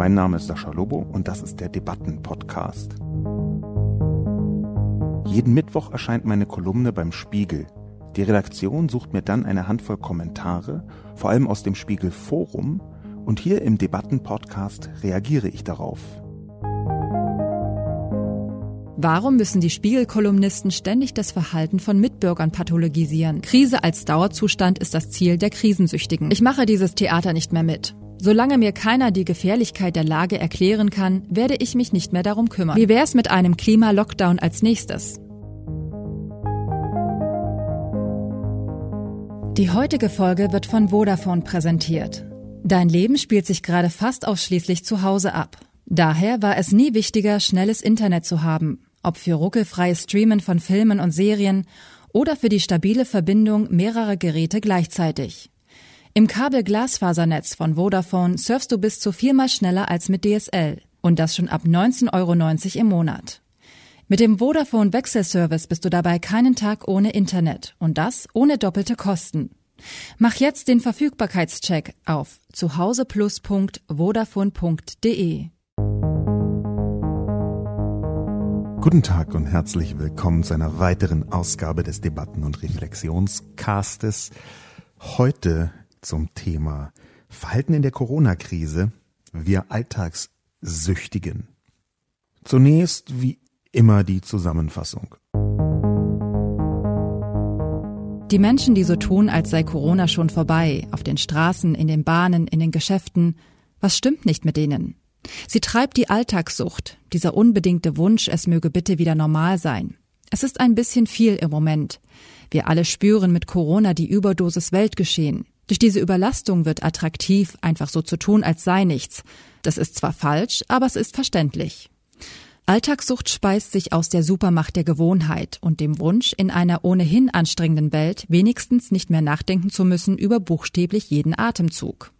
Mein Name ist Sascha Lobo und das ist der Debatten-Podcast. Jeden Mittwoch erscheint meine Kolumne beim Spiegel. Die Redaktion sucht mir dann eine Handvoll Kommentare, vor allem aus dem Spiegel Forum, und hier im Debatten-Podcast reagiere ich darauf. Warum müssen die Spiegelkolumnisten ständig das Verhalten von Mitbürgern pathologisieren? Krise als Dauerzustand ist das Ziel der Krisensüchtigen. Ich mache dieses Theater nicht mehr mit. Solange mir keiner die Gefährlichkeit der Lage erklären kann, werde ich mich nicht mehr darum kümmern. Wie wär's mit einem Klima-Lockdown als nächstes? Die heutige Folge wird von Vodafone präsentiert. Dein Leben spielt sich gerade fast ausschließlich zu Hause ab. Daher war es nie wichtiger, schnelles Internet zu haben, ob für ruckelfreies Streamen von Filmen und Serien oder für die stabile Verbindung mehrerer Geräte gleichzeitig. Im Kabel-Glasfasernetz von Vodafone surfst du bis zu viermal schneller als mit DSL und das schon ab 19,90 Euro im Monat. Mit dem Vodafone Wechselservice bist du dabei keinen Tag ohne Internet und das ohne doppelte Kosten. Mach jetzt den Verfügbarkeitscheck auf zuhauseplus.vodafone.de. Guten Tag und herzlich willkommen zu einer weiteren Ausgabe des Debatten- und Reflexionscastes. Heute zum Thema Verhalten in der Corona-Krise, wir Alltagssüchtigen. Zunächst wie immer die Zusammenfassung. Die Menschen, die so tun, als sei Corona schon vorbei, auf den Straßen, in den Bahnen, in den Geschäften, was stimmt nicht mit denen? Sie treibt die Alltagssucht, dieser unbedingte Wunsch, es möge bitte wieder normal sein. Es ist ein bisschen viel im Moment. Wir alle spüren mit Corona die Überdosis Weltgeschehen. Durch diese Überlastung wird attraktiv, einfach so zu tun, als sei nichts. Das ist zwar falsch, aber es ist verständlich. Alltagssucht speist sich aus der Supermacht der Gewohnheit und dem Wunsch, in einer ohnehin anstrengenden Welt wenigstens nicht mehr nachdenken zu müssen über buchstäblich jeden Atemzug.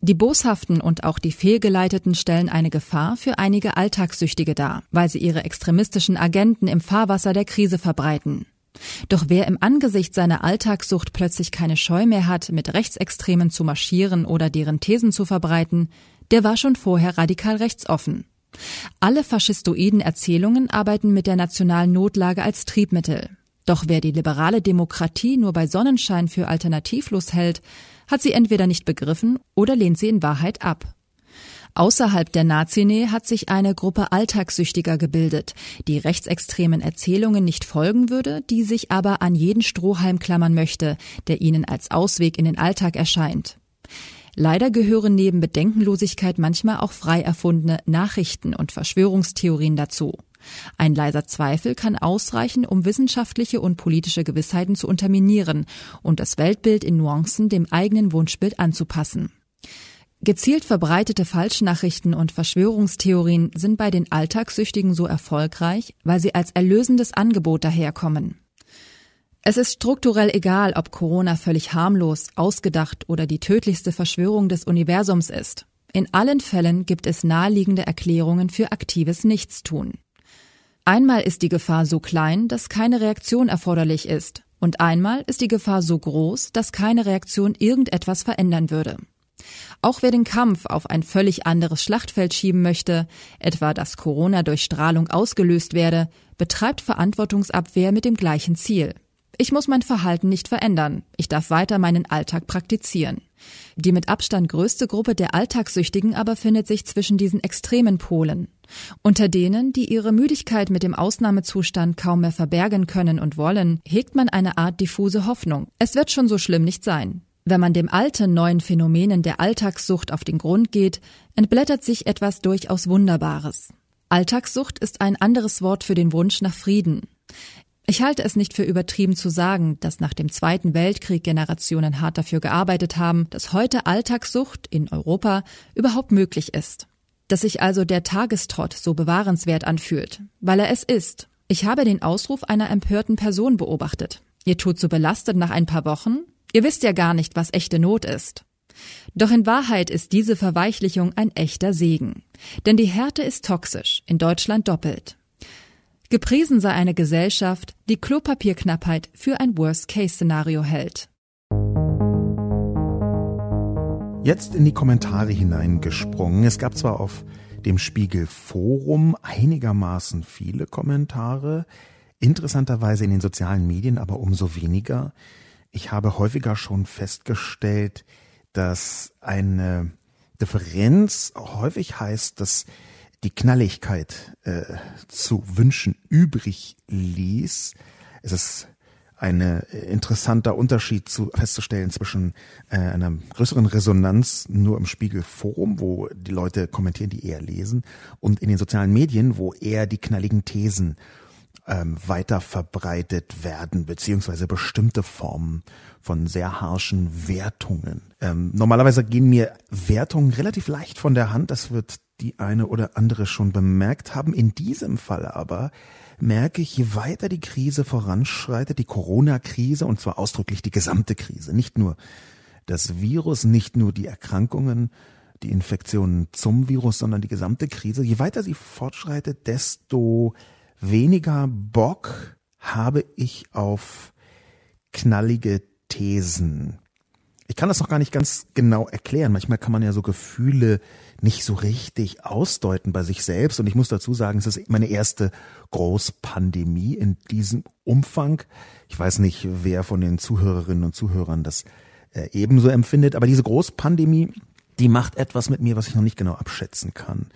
Die Boshaften und auch die Fehlgeleiteten stellen eine Gefahr für einige Alltagssüchtige dar, weil sie ihre extremistischen Agenten im Fahrwasser der Krise verbreiten. Doch wer im Angesicht seiner Alltagssucht plötzlich keine Scheu mehr hat, mit Rechtsextremen zu marschieren oder deren Thesen zu verbreiten, der war schon vorher radikal rechtsoffen. Alle faschistoiden Erzählungen arbeiten mit der nationalen Notlage als Triebmittel. Doch wer die liberale Demokratie nur bei Sonnenschein für alternativlos hält, hat sie entweder nicht begriffen oder lehnt sie in Wahrheit ab. Außerhalb der Nazinähe hat sich eine Gruppe Alltagssüchtiger gebildet, die rechtsextremen Erzählungen nicht folgen würde, die sich aber an jeden Strohhalm klammern möchte, der ihnen als Ausweg in den Alltag erscheint. Leider gehören neben Bedenkenlosigkeit manchmal auch frei erfundene Nachrichten und Verschwörungstheorien dazu. Ein leiser Zweifel kann ausreichen, um wissenschaftliche und politische Gewissheiten zu unterminieren und das Weltbild in Nuancen dem eigenen Wunschbild anzupassen. Gezielt verbreitete Falschnachrichten und Verschwörungstheorien sind bei den Alltagssüchtigen so erfolgreich, weil sie als erlösendes Angebot daherkommen. Es ist strukturell egal, ob Corona völlig harmlos, ausgedacht oder die tödlichste Verschwörung des Universums ist. In allen Fällen gibt es naheliegende Erklärungen für aktives Nichtstun. Einmal ist die Gefahr so klein, dass keine Reaktion erforderlich ist, und einmal ist die Gefahr so groß, dass keine Reaktion irgendetwas verändern würde. Auch wer den Kampf auf ein völlig anderes Schlachtfeld schieben möchte, etwa dass Corona durch Strahlung ausgelöst werde, betreibt Verantwortungsabwehr mit dem gleichen Ziel. Ich muss mein Verhalten nicht verändern. Ich darf weiter meinen Alltag praktizieren. Die mit Abstand größte Gruppe der Alltagssüchtigen aber findet sich zwischen diesen extremen Polen. Unter denen, die ihre Müdigkeit mit dem Ausnahmezustand kaum mehr verbergen können und wollen, hegt man eine Art diffuse Hoffnung. Es wird schon so schlimm nicht sein. Wenn man dem alten neuen Phänomenen der Alltagssucht auf den Grund geht, entblättert sich etwas durchaus Wunderbares. Alltagssucht ist ein anderes Wort für den Wunsch nach Frieden. Ich halte es nicht für übertrieben zu sagen, dass nach dem Zweiten Weltkrieg Generationen hart dafür gearbeitet haben, dass heute Alltagssucht in Europa überhaupt möglich ist. Dass sich also der Tagestrott so bewahrenswert anfühlt, weil er es ist. Ich habe den Ausruf einer empörten Person beobachtet. Ihr tut so belastet nach ein paar Wochen? Ihr wisst ja gar nicht, was echte Not ist. Doch in Wahrheit ist diese Verweichlichung ein echter Segen. Denn die Härte ist toxisch, in Deutschland doppelt. Gepriesen sei eine Gesellschaft, die Klopapierknappheit für ein Worst-Case-Szenario hält. Jetzt in die Kommentare hineingesprungen. Es gab zwar auf dem Spiegel Forum einigermaßen viele Kommentare, interessanterweise in den sozialen Medien aber umso weniger. Ich habe häufiger schon festgestellt, dass eine Differenz häufig heißt, dass die Knalligkeit äh, zu wünschen übrig ließ. Es ist ein äh, interessanter Unterschied zu festzustellen zwischen äh, einer größeren Resonanz nur im Spiegelforum, wo die Leute kommentieren, die eher lesen, und in den sozialen Medien, wo eher die knalligen Thesen ähm, weiter verbreitet werden, beziehungsweise bestimmte Formen von sehr harschen Wertungen. Ähm, normalerweise gehen mir Wertungen relativ leicht von der Hand, das wird die eine oder andere schon bemerkt haben. In diesem Fall aber merke ich, je weiter die Krise voranschreitet, die Corona-Krise, und zwar ausdrücklich die gesamte Krise, nicht nur das Virus, nicht nur die Erkrankungen, die Infektionen zum Virus, sondern die gesamte Krise, je weiter sie fortschreitet, desto weniger Bock habe ich auf knallige Thesen. Ich kann das noch gar nicht ganz genau erklären. Manchmal kann man ja so Gefühle nicht so richtig ausdeuten bei sich selbst. Und ich muss dazu sagen, es ist meine erste Großpandemie in diesem Umfang. Ich weiß nicht, wer von den Zuhörerinnen und Zuhörern das äh, ebenso empfindet. Aber diese Großpandemie, die macht etwas mit mir, was ich noch nicht genau abschätzen kann.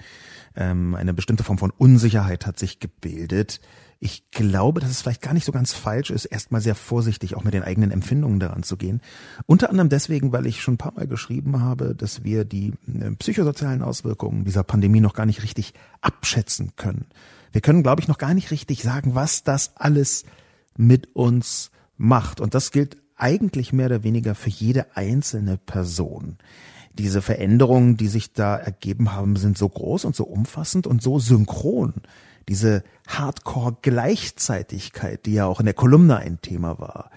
Ähm, eine bestimmte Form von Unsicherheit hat sich gebildet. Ich glaube, dass es vielleicht gar nicht so ganz falsch ist, erstmal sehr vorsichtig auch mit den eigenen Empfindungen daran zu gehen. Unter anderem deswegen, weil ich schon ein paar Mal geschrieben habe, dass wir die äh, psychosozialen Auswirkungen dieser Pandemie noch gar nicht richtig abschätzen können. Wir können, glaube ich, noch gar nicht richtig sagen, was das alles mit uns macht. Und das gilt eigentlich mehr oder weniger für jede einzelne Person diese Veränderungen, die sich da ergeben haben, sind so groß und so umfassend und so synchron. Diese Hardcore-Gleichzeitigkeit, die ja auch in der Kolumne ein Thema war,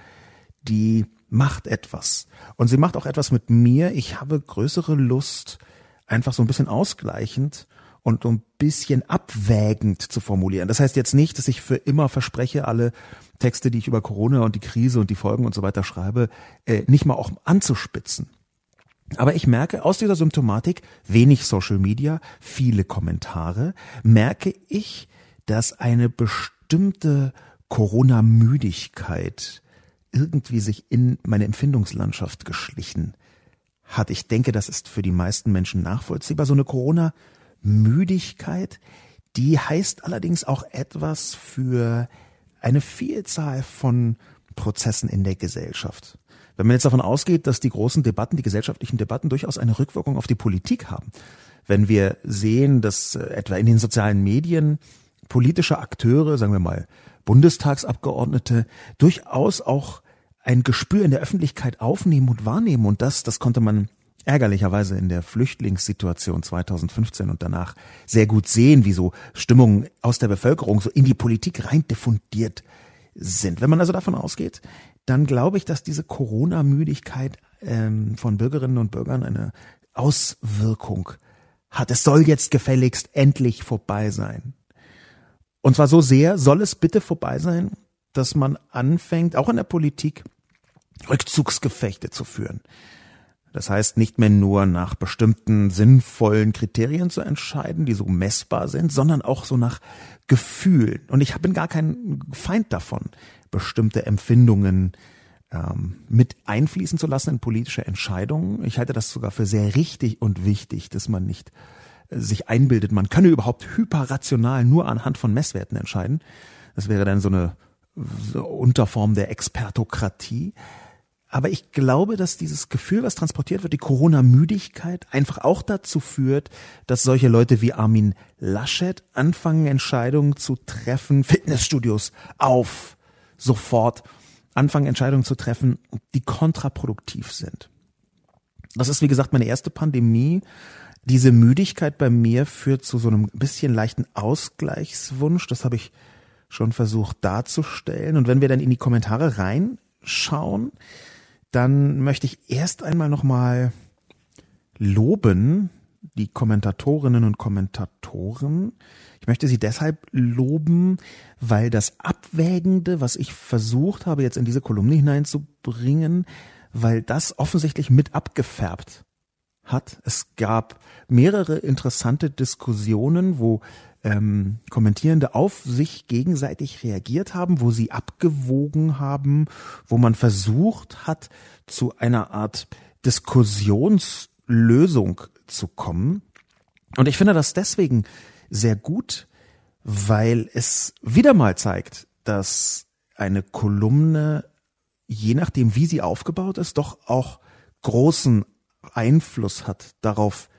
die macht etwas. Und sie macht auch etwas mit mir. Ich habe größere Lust, einfach so ein bisschen ausgleichend und ein bisschen abwägend zu formulieren. Das heißt jetzt nicht, dass ich für immer verspreche, alle Texte, die ich über Corona und die Krise und die Folgen und so weiter schreibe, äh, nicht mal auch anzuspitzen. Aber ich merke aus dieser Symptomatik, wenig Social Media, viele Kommentare, merke ich, dass eine bestimmte Corona-Müdigkeit irgendwie sich in meine Empfindungslandschaft geschlichen hat. Ich denke, das ist für die meisten Menschen nachvollziehbar. So eine Corona-Müdigkeit, die heißt allerdings auch etwas für eine Vielzahl von Prozessen in der Gesellschaft. Wenn man jetzt davon ausgeht, dass die großen Debatten, die gesellschaftlichen Debatten durchaus eine Rückwirkung auf die Politik haben, wenn wir sehen, dass äh, etwa in den sozialen Medien politische Akteure, sagen wir mal Bundestagsabgeordnete, durchaus auch ein Gespür in der Öffentlichkeit aufnehmen und wahrnehmen und das, das konnte man ärgerlicherweise in der Flüchtlingssituation 2015 und danach sehr gut sehen, wie so Stimmungen aus der Bevölkerung so in die Politik rein diffundiert sind. Wenn man also davon ausgeht, dann glaube ich, dass diese Corona-Müdigkeit ähm, von Bürgerinnen und Bürgern eine Auswirkung hat. Es soll jetzt gefälligst endlich vorbei sein. Und zwar so sehr soll es bitte vorbei sein, dass man anfängt, auch in der Politik, Rückzugsgefechte zu führen. Das heißt, nicht mehr nur nach bestimmten sinnvollen Kriterien zu entscheiden, die so messbar sind, sondern auch so nach Gefühlen. Und ich bin gar kein Feind davon, bestimmte Empfindungen ähm, mit einfließen zu lassen in politische Entscheidungen. Ich halte das sogar für sehr richtig und wichtig, dass man nicht äh, sich einbildet, man könne überhaupt hyperrational nur anhand von Messwerten entscheiden. Das wäre dann so eine Unterform der Expertokratie. Aber ich glaube, dass dieses Gefühl, was transportiert wird, die Corona-Müdigkeit, einfach auch dazu führt, dass solche Leute wie Armin Laschet anfangen, Entscheidungen zu treffen, Fitnessstudios auf, sofort anfangen, Entscheidungen zu treffen, die kontraproduktiv sind. Das ist, wie gesagt, meine erste Pandemie. Diese Müdigkeit bei mir führt zu so einem bisschen leichten Ausgleichswunsch. Das habe ich schon versucht darzustellen. Und wenn wir dann in die Kommentare reinschauen, dann möchte ich erst einmal nochmal loben die Kommentatorinnen und Kommentatoren. Ich möchte sie deshalb loben, weil das Abwägende, was ich versucht habe, jetzt in diese Kolumne hineinzubringen, weil das offensichtlich mit abgefärbt hat. Es gab mehrere interessante Diskussionen, wo ähm, Kommentierende auf sich gegenseitig reagiert haben, wo sie abgewogen haben, wo man versucht hat, zu einer Art Diskussionslösung zu kommen. Und ich finde das deswegen sehr gut, weil es wieder mal zeigt, dass eine Kolumne, je nachdem, wie sie aufgebaut ist, doch auch großen Einfluss hat darauf,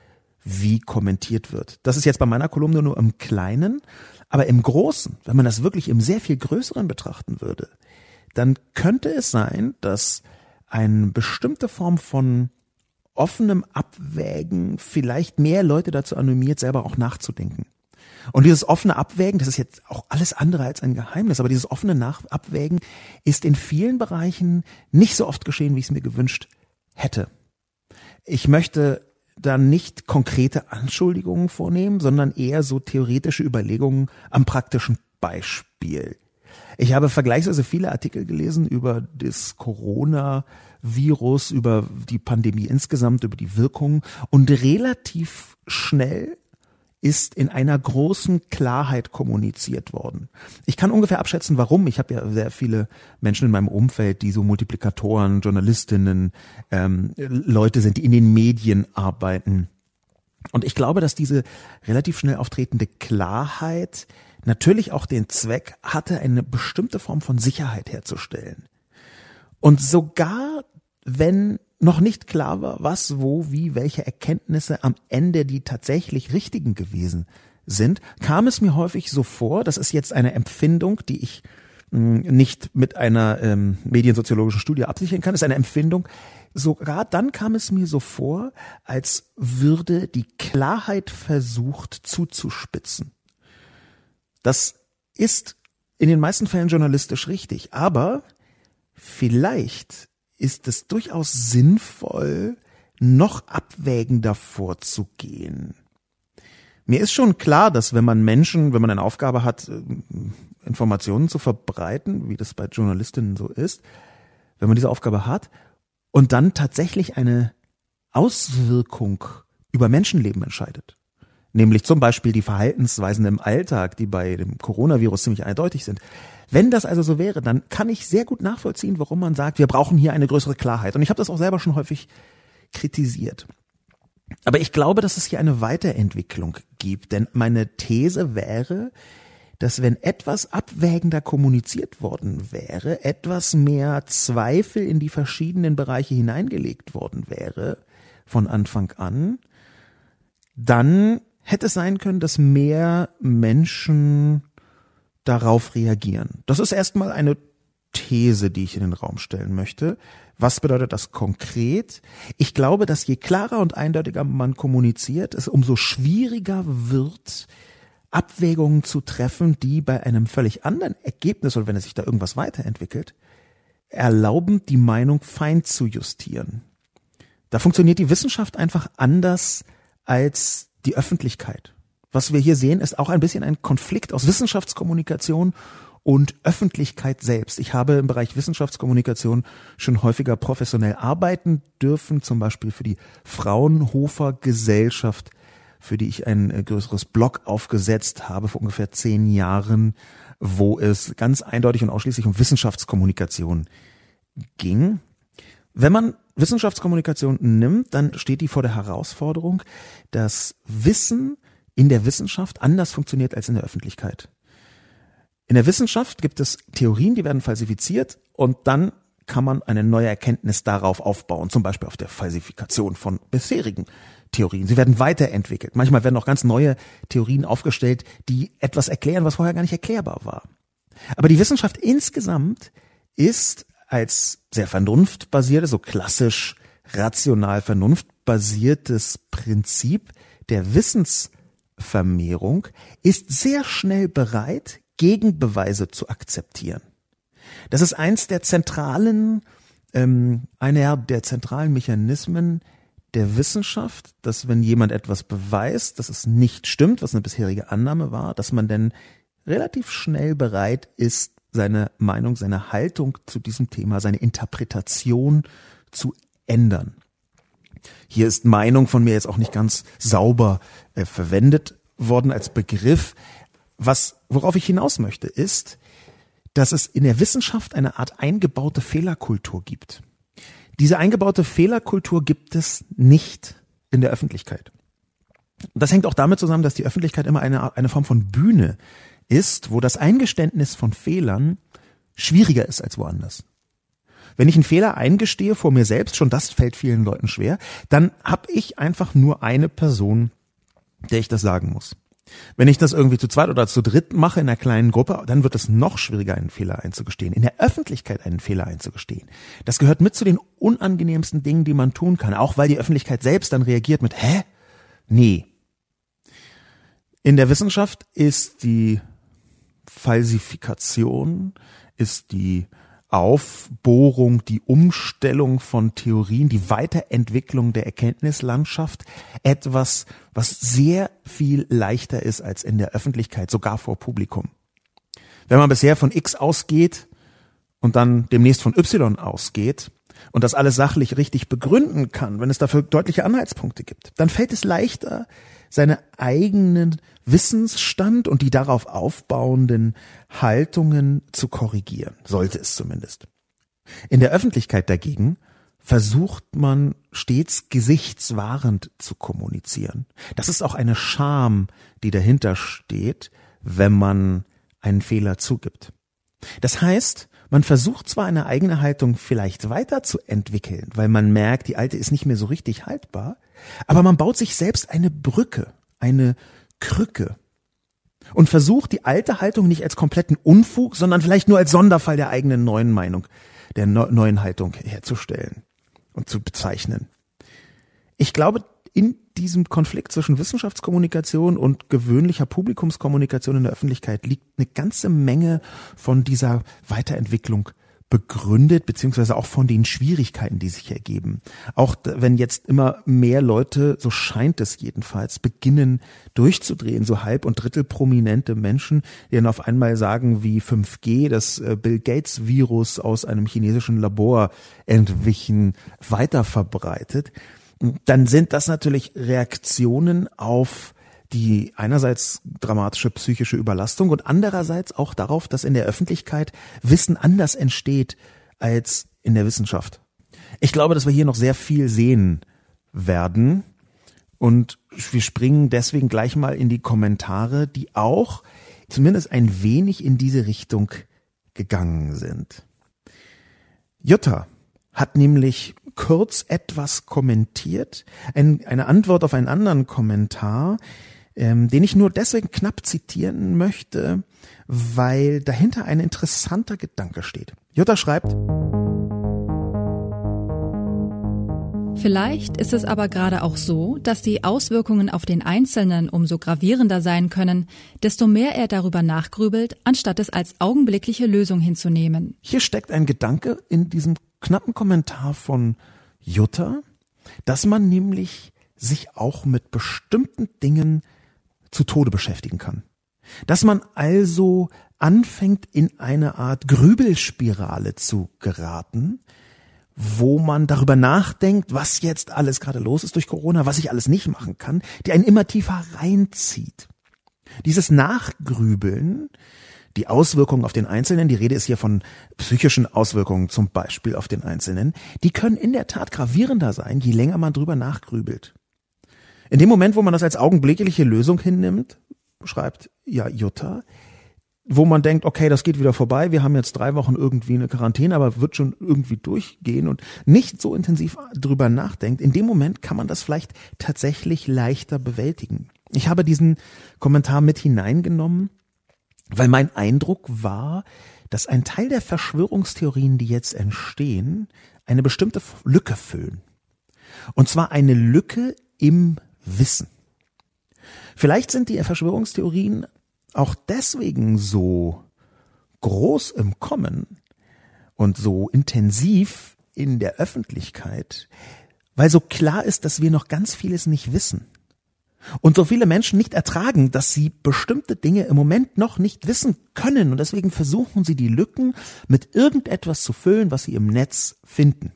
wie kommentiert wird. Das ist jetzt bei meiner Kolumne nur im Kleinen, aber im Großen, wenn man das wirklich im sehr viel Größeren betrachten würde, dann könnte es sein, dass eine bestimmte Form von offenem Abwägen vielleicht mehr Leute dazu animiert, selber auch nachzudenken. Und dieses offene Abwägen, das ist jetzt auch alles andere als ein Geheimnis, aber dieses offene Nach Abwägen ist in vielen Bereichen nicht so oft geschehen, wie ich es mir gewünscht hätte. Ich möchte da nicht konkrete Anschuldigungen vornehmen, sondern eher so theoretische Überlegungen am praktischen Beispiel. Ich habe vergleichsweise viele Artikel gelesen über das Corona-Virus, über die Pandemie insgesamt, über die Wirkung und relativ schnell ist in einer großen Klarheit kommuniziert worden. Ich kann ungefähr abschätzen, warum. Ich habe ja sehr viele Menschen in meinem Umfeld, die so Multiplikatoren, Journalistinnen, ähm, Leute sind, die in den Medien arbeiten. Und ich glaube, dass diese relativ schnell auftretende Klarheit natürlich auch den Zweck hatte, eine bestimmte Form von Sicherheit herzustellen. Und sogar wenn noch nicht klar war, was, wo, wie, welche Erkenntnisse am Ende die tatsächlich richtigen gewesen sind, kam es mir häufig so vor, das ist jetzt eine Empfindung, die ich hm, nicht mit einer ähm, mediensoziologischen Studie absichern kann, ist eine Empfindung, sogar dann kam es mir so vor, als würde die Klarheit versucht zuzuspitzen. Das ist in den meisten Fällen journalistisch richtig, aber vielleicht ist es durchaus sinnvoll, noch abwägender vorzugehen. Mir ist schon klar, dass wenn man Menschen, wenn man eine Aufgabe hat, äh, Informationen zu verbreiten, wie das bei Journalistinnen so ist, wenn man diese Aufgabe hat und dann tatsächlich eine Auswirkung über Menschenleben entscheidet, nämlich zum Beispiel die Verhaltensweisen im Alltag, die bei dem Coronavirus ziemlich eindeutig sind, wenn das also so wäre, dann kann ich sehr gut nachvollziehen, warum man sagt, wir brauchen hier eine größere Klarheit. Und ich habe das auch selber schon häufig kritisiert. Aber ich glaube, dass es hier eine Weiterentwicklung gibt, denn meine These wäre, dass wenn etwas abwägender kommuniziert worden wäre, etwas mehr Zweifel in die verschiedenen Bereiche hineingelegt worden wäre von Anfang an, dann hätte es sein können, dass mehr Menschen darauf reagieren. Das ist erstmal eine These, die ich in den Raum stellen möchte. Was bedeutet das konkret? Ich glaube, dass je klarer und eindeutiger man kommuniziert, es umso schwieriger wird, Abwägungen zu treffen, die bei einem völlig anderen Ergebnis oder wenn es sich da irgendwas weiterentwickelt, erlauben, die Meinung fein zu justieren. Da funktioniert die Wissenschaft einfach anders als die Öffentlichkeit. Was wir hier sehen, ist auch ein bisschen ein Konflikt aus Wissenschaftskommunikation und Öffentlichkeit selbst. Ich habe im Bereich Wissenschaftskommunikation schon häufiger professionell arbeiten dürfen, zum Beispiel für die Fraunhofer Gesellschaft, für die ich ein äh, größeres Blog aufgesetzt habe vor ungefähr zehn Jahren, wo es ganz eindeutig und ausschließlich um Wissenschaftskommunikation ging. Wenn man Wissenschaftskommunikation nimmt, dann steht die vor der Herausforderung, dass Wissen in der Wissenschaft anders funktioniert als in der Öffentlichkeit. In der Wissenschaft gibt es Theorien, die werden falsifiziert und dann kann man eine neue Erkenntnis darauf aufbauen, zum Beispiel auf der Falsifikation von bisherigen Theorien. Sie werden weiterentwickelt. Manchmal werden auch ganz neue Theorien aufgestellt, die etwas erklären, was vorher gar nicht erklärbar war. Aber die Wissenschaft insgesamt ist als sehr vernunftbasiertes, so klassisch rational vernunftbasiertes Prinzip der Wissens Vermehrung ist sehr schnell bereit, Gegenbeweise zu akzeptieren. Das ist eins der zentralen, ähm, einer der zentralen Mechanismen der Wissenschaft, dass wenn jemand etwas beweist, dass es nicht stimmt, was eine bisherige Annahme war, dass man denn relativ schnell bereit ist, seine Meinung, seine Haltung zu diesem Thema, seine Interpretation zu ändern. Hier ist Meinung von mir jetzt auch nicht ganz sauber äh, verwendet worden als Begriff. Was, worauf ich hinaus möchte, ist, dass es in der Wissenschaft eine Art eingebaute Fehlerkultur gibt. Diese eingebaute Fehlerkultur gibt es nicht in der Öffentlichkeit. Das hängt auch damit zusammen, dass die Öffentlichkeit immer eine, eine Form von Bühne ist, wo das Eingeständnis von Fehlern schwieriger ist als woanders. Wenn ich einen Fehler eingestehe vor mir selbst, schon das fällt vielen Leuten schwer, dann habe ich einfach nur eine Person, der ich das sagen muss. Wenn ich das irgendwie zu zweit oder zu dritt mache in einer kleinen Gruppe, dann wird es noch schwieriger, einen Fehler einzugestehen. In der Öffentlichkeit einen Fehler einzugestehen. Das gehört mit zu den unangenehmsten Dingen, die man tun kann. Auch weil die Öffentlichkeit selbst dann reagiert mit, hä? Nee. In der Wissenschaft ist die Falsifikation, ist die Aufbohrung, die Umstellung von Theorien, die Weiterentwicklung der Erkenntnislandschaft etwas, was sehr viel leichter ist als in der Öffentlichkeit, sogar vor Publikum. Wenn man bisher von X ausgeht und dann demnächst von Y ausgeht und das alles sachlich richtig begründen kann, wenn es dafür deutliche Anhaltspunkte gibt, dann fällt es leichter, seine eigenen Wissensstand und die darauf aufbauenden Haltungen zu korrigieren, sollte es zumindest. In der Öffentlichkeit dagegen versucht man stets gesichtswahrend zu kommunizieren. Das ist auch eine Scham, die dahinter steht, wenn man einen Fehler zugibt. Das heißt, man versucht zwar eine eigene Haltung vielleicht weiterzuentwickeln, weil man merkt, die alte ist nicht mehr so richtig haltbar, aber man baut sich selbst eine Brücke, eine Krücke und versucht die alte Haltung nicht als kompletten Unfug, sondern vielleicht nur als Sonderfall der eigenen neuen Meinung, der neuen Haltung herzustellen und zu bezeichnen. Ich glaube, in diesem Konflikt zwischen Wissenschaftskommunikation und gewöhnlicher Publikumskommunikation in der Öffentlichkeit liegt eine ganze Menge von dieser Weiterentwicklung begründet, beziehungsweise auch von den Schwierigkeiten, die sich ergeben. Auch wenn jetzt immer mehr Leute, so scheint es jedenfalls, beginnen durchzudrehen, so halb und drittel prominente Menschen, die dann auf einmal sagen, wie 5G, das äh, Bill Gates Virus aus einem chinesischen Labor entwichen, weiter verbreitet, dann sind das natürlich Reaktionen auf die einerseits dramatische psychische Überlastung und andererseits auch darauf, dass in der Öffentlichkeit Wissen anders entsteht als in der Wissenschaft. Ich glaube, dass wir hier noch sehr viel sehen werden und wir springen deswegen gleich mal in die Kommentare, die auch zumindest ein wenig in diese Richtung gegangen sind. Jutta hat nämlich kurz etwas kommentiert, ein, eine Antwort auf einen anderen Kommentar, ähm, den ich nur deswegen knapp zitieren möchte, weil dahinter ein interessanter Gedanke steht. Jutta schreibt, Vielleicht ist es aber gerade auch so, dass die Auswirkungen auf den Einzelnen umso gravierender sein können, desto mehr er darüber nachgrübelt, anstatt es als augenblickliche Lösung hinzunehmen. Hier steckt ein Gedanke in diesem knappen Kommentar von Jutta, dass man nämlich sich auch mit bestimmten Dingen zu Tode beschäftigen kann. Dass man also anfängt, in eine Art Grübelspirale zu geraten, wo man darüber nachdenkt, was jetzt alles gerade los ist durch Corona, was ich alles nicht machen kann, die einen immer tiefer reinzieht. Dieses Nachgrübeln, die Auswirkungen auf den Einzelnen, die Rede ist hier von psychischen Auswirkungen zum Beispiel auf den Einzelnen, die können in der Tat gravierender sein, je länger man drüber nachgrübelt. In dem Moment, wo man das als augenblickliche Lösung hinnimmt, schreibt ja Jutta, wo man denkt, okay, das geht wieder vorbei, wir haben jetzt drei Wochen irgendwie eine Quarantäne, aber wird schon irgendwie durchgehen und nicht so intensiv drüber nachdenkt, in dem Moment kann man das vielleicht tatsächlich leichter bewältigen. Ich habe diesen Kommentar mit hineingenommen, weil mein Eindruck war, dass ein Teil der Verschwörungstheorien, die jetzt entstehen, eine bestimmte Lücke füllen. Und zwar eine Lücke im Wissen. Vielleicht sind die Verschwörungstheorien auch deswegen so groß im Kommen und so intensiv in der Öffentlichkeit, weil so klar ist, dass wir noch ganz vieles nicht wissen. Und so viele Menschen nicht ertragen, dass sie bestimmte Dinge im Moment noch nicht wissen können. Und deswegen versuchen sie die Lücken mit irgendetwas zu füllen, was sie im Netz finden.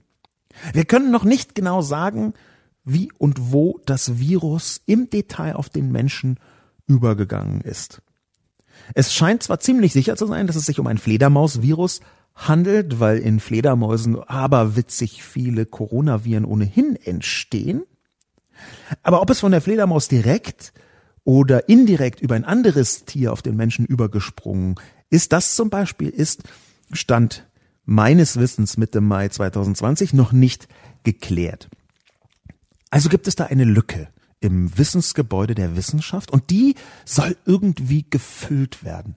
Wir können noch nicht genau sagen, wie und wo das Virus im Detail auf den Menschen übergegangen ist. Es scheint zwar ziemlich sicher zu sein, dass es sich um ein Fledermausvirus handelt, weil in Fledermäusen aberwitzig viele Coronaviren ohnehin entstehen. Aber ob es von der Fledermaus direkt oder indirekt über ein anderes Tier auf den Menschen übergesprungen ist, das zum Beispiel ist, Stand meines Wissens Mitte Mai 2020 noch nicht geklärt. Also gibt es da eine Lücke im Wissensgebäude der Wissenschaft und die soll irgendwie gefüllt werden.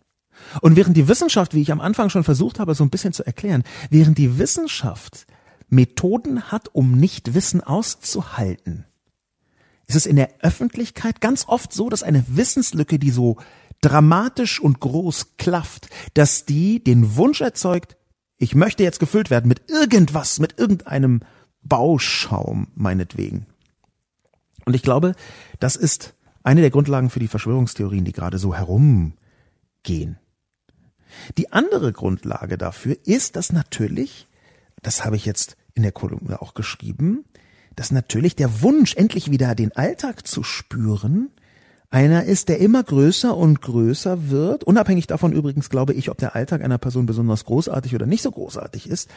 Und während die Wissenschaft, wie ich am Anfang schon versucht habe, so ein bisschen zu erklären, während die Wissenschaft Methoden hat, um Nichtwissen auszuhalten, ist es in der Öffentlichkeit ganz oft so, dass eine Wissenslücke, die so dramatisch und groß klafft, dass die den Wunsch erzeugt, ich möchte jetzt gefüllt werden mit irgendwas, mit irgendeinem Bauschaum meinetwegen. Und ich glaube, das ist eine der Grundlagen für die Verschwörungstheorien, die gerade so herumgehen. Die andere Grundlage dafür ist, dass natürlich, das habe ich jetzt in der Kolumne auch geschrieben, dass natürlich der Wunsch, endlich wieder den Alltag zu spüren, einer ist, der immer größer und größer wird, unabhängig davon übrigens glaube ich, ob der Alltag einer Person besonders großartig oder nicht so großartig ist,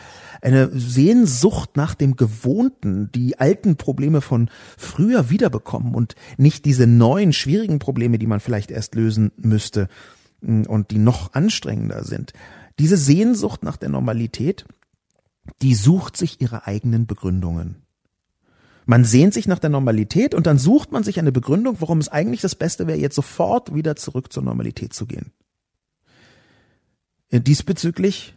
eine Sehnsucht nach dem Gewohnten, die alten Probleme von früher wiederbekommen und nicht diese neuen schwierigen Probleme, die man vielleicht erst lösen müsste mm, und die noch anstrengender sind. Diese Sehnsucht nach der Normalität, die sucht sich ihre eigenen Begründungen. Man sehnt sich nach der Normalität und dann sucht man sich eine Begründung, warum es eigentlich das Beste wäre, jetzt sofort wieder zurück zur Normalität zu gehen. Äh, diesbezüglich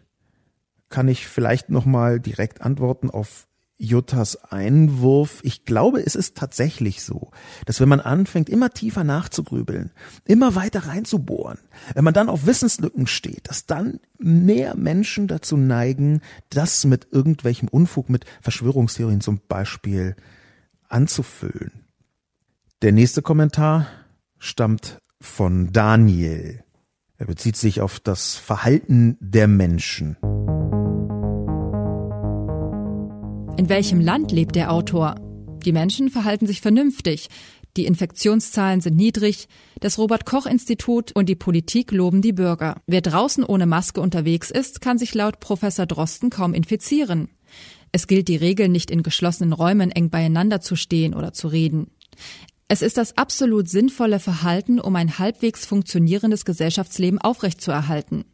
kann ich vielleicht nochmal direkt antworten auf Juttas Einwurf. Ich glaube, es ist tatsächlich so, dass wenn man anfängt, immer tiefer nachzugrübeln, immer weiter reinzubohren, wenn man dann auf Wissenslücken steht, dass dann mehr Menschen dazu neigen, das mit irgendwelchem Unfug, mit Verschwörungstheorien zum Beispiel anzufüllen. Der nächste Kommentar stammt von Daniel. Er bezieht sich auf das Verhalten der Menschen. In welchem Land lebt der Autor? Die Menschen verhalten sich vernünftig. Die Infektionszahlen sind niedrig. Das Robert Koch Institut und die Politik loben die Bürger. Wer draußen ohne Maske unterwegs ist, kann sich laut Professor Drosten kaum infizieren. Es gilt die Regel, nicht in geschlossenen Räumen eng beieinander zu stehen oder zu reden. Es ist das absolut sinnvolle Verhalten, um ein halbwegs funktionierendes Gesellschaftsleben aufrechtzuerhalten.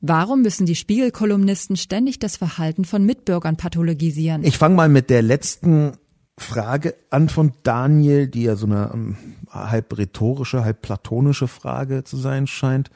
Warum müssen die Spiegelkolumnisten ständig das Verhalten von Mitbürgern pathologisieren? Ich fange mal mit der letzten Frage an von Daniel, die ja so eine um, halb rhetorische, halb platonische Frage zu sein scheint.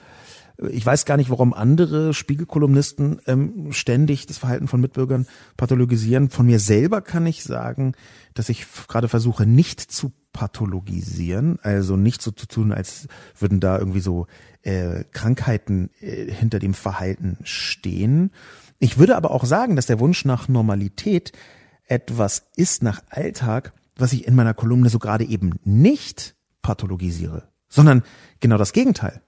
Ich weiß gar nicht, warum andere Spiegelkolumnisten ähm, ständig das Verhalten von Mitbürgern pathologisieren. Von mir selber kann ich sagen, dass ich gerade versuche, nicht zu pathologisieren, also nicht so zu tun, als würden da irgendwie so äh, Krankheiten äh, hinter dem Verhalten stehen. Ich würde aber auch sagen, dass der Wunsch nach Normalität etwas ist, nach Alltag, was ich in meiner Kolumne so gerade eben nicht pathologisiere, sondern genau das Gegenteil.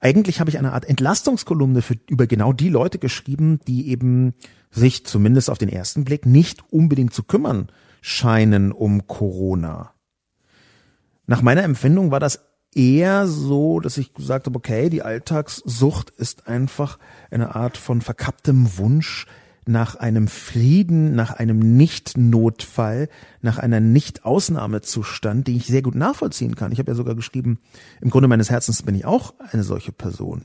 Eigentlich habe ich eine Art Entlastungskolumne für, über genau die Leute geschrieben, die eben sich zumindest auf den ersten Blick nicht unbedingt zu kümmern scheinen um Corona. Nach meiner Empfindung war das eher so, dass ich gesagt habe, okay, die Alltagssucht ist einfach eine Art von verkapptem Wunsch nach einem Frieden, nach einem Nicht-Notfall, nach einer Nicht-Ausnahmezustand, den ich sehr gut nachvollziehen kann. Ich habe ja sogar geschrieben, im Grunde meines Herzens bin ich auch eine solche Person.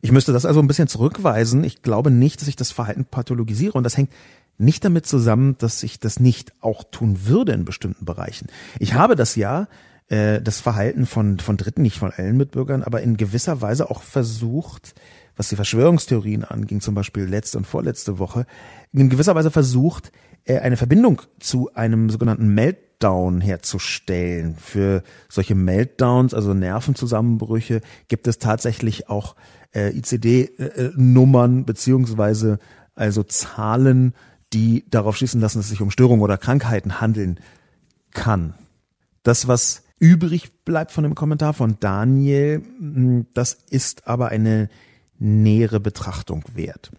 Ich müsste das also ein bisschen zurückweisen. Ich glaube nicht, dass ich das Verhalten pathologisiere und das hängt nicht damit zusammen, dass ich das nicht auch tun würde in bestimmten Bereichen. Ich habe das ja äh, das Verhalten von, von Dritten, nicht von allen Mitbürgern, aber in gewisser Weise auch versucht, was die Verschwörungstheorien anging, zum Beispiel letzte und vorletzte Woche, in gewisser Weise versucht, äh, eine Verbindung zu einem sogenannten Meltdown herzustellen. Für solche Meltdowns, also Nervenzusammenbrüche, gibt es tatsächlich auch äh, ICD-Nummern beziehungsweise also Zahlen, die darauf schließen lassen, dass es sich um Störungen oder Krankheiten handeln kann. Das, was übrig bleibt von dem Kommentar von Daniel, hm, das ist aber eine nähere Betrachtung wert.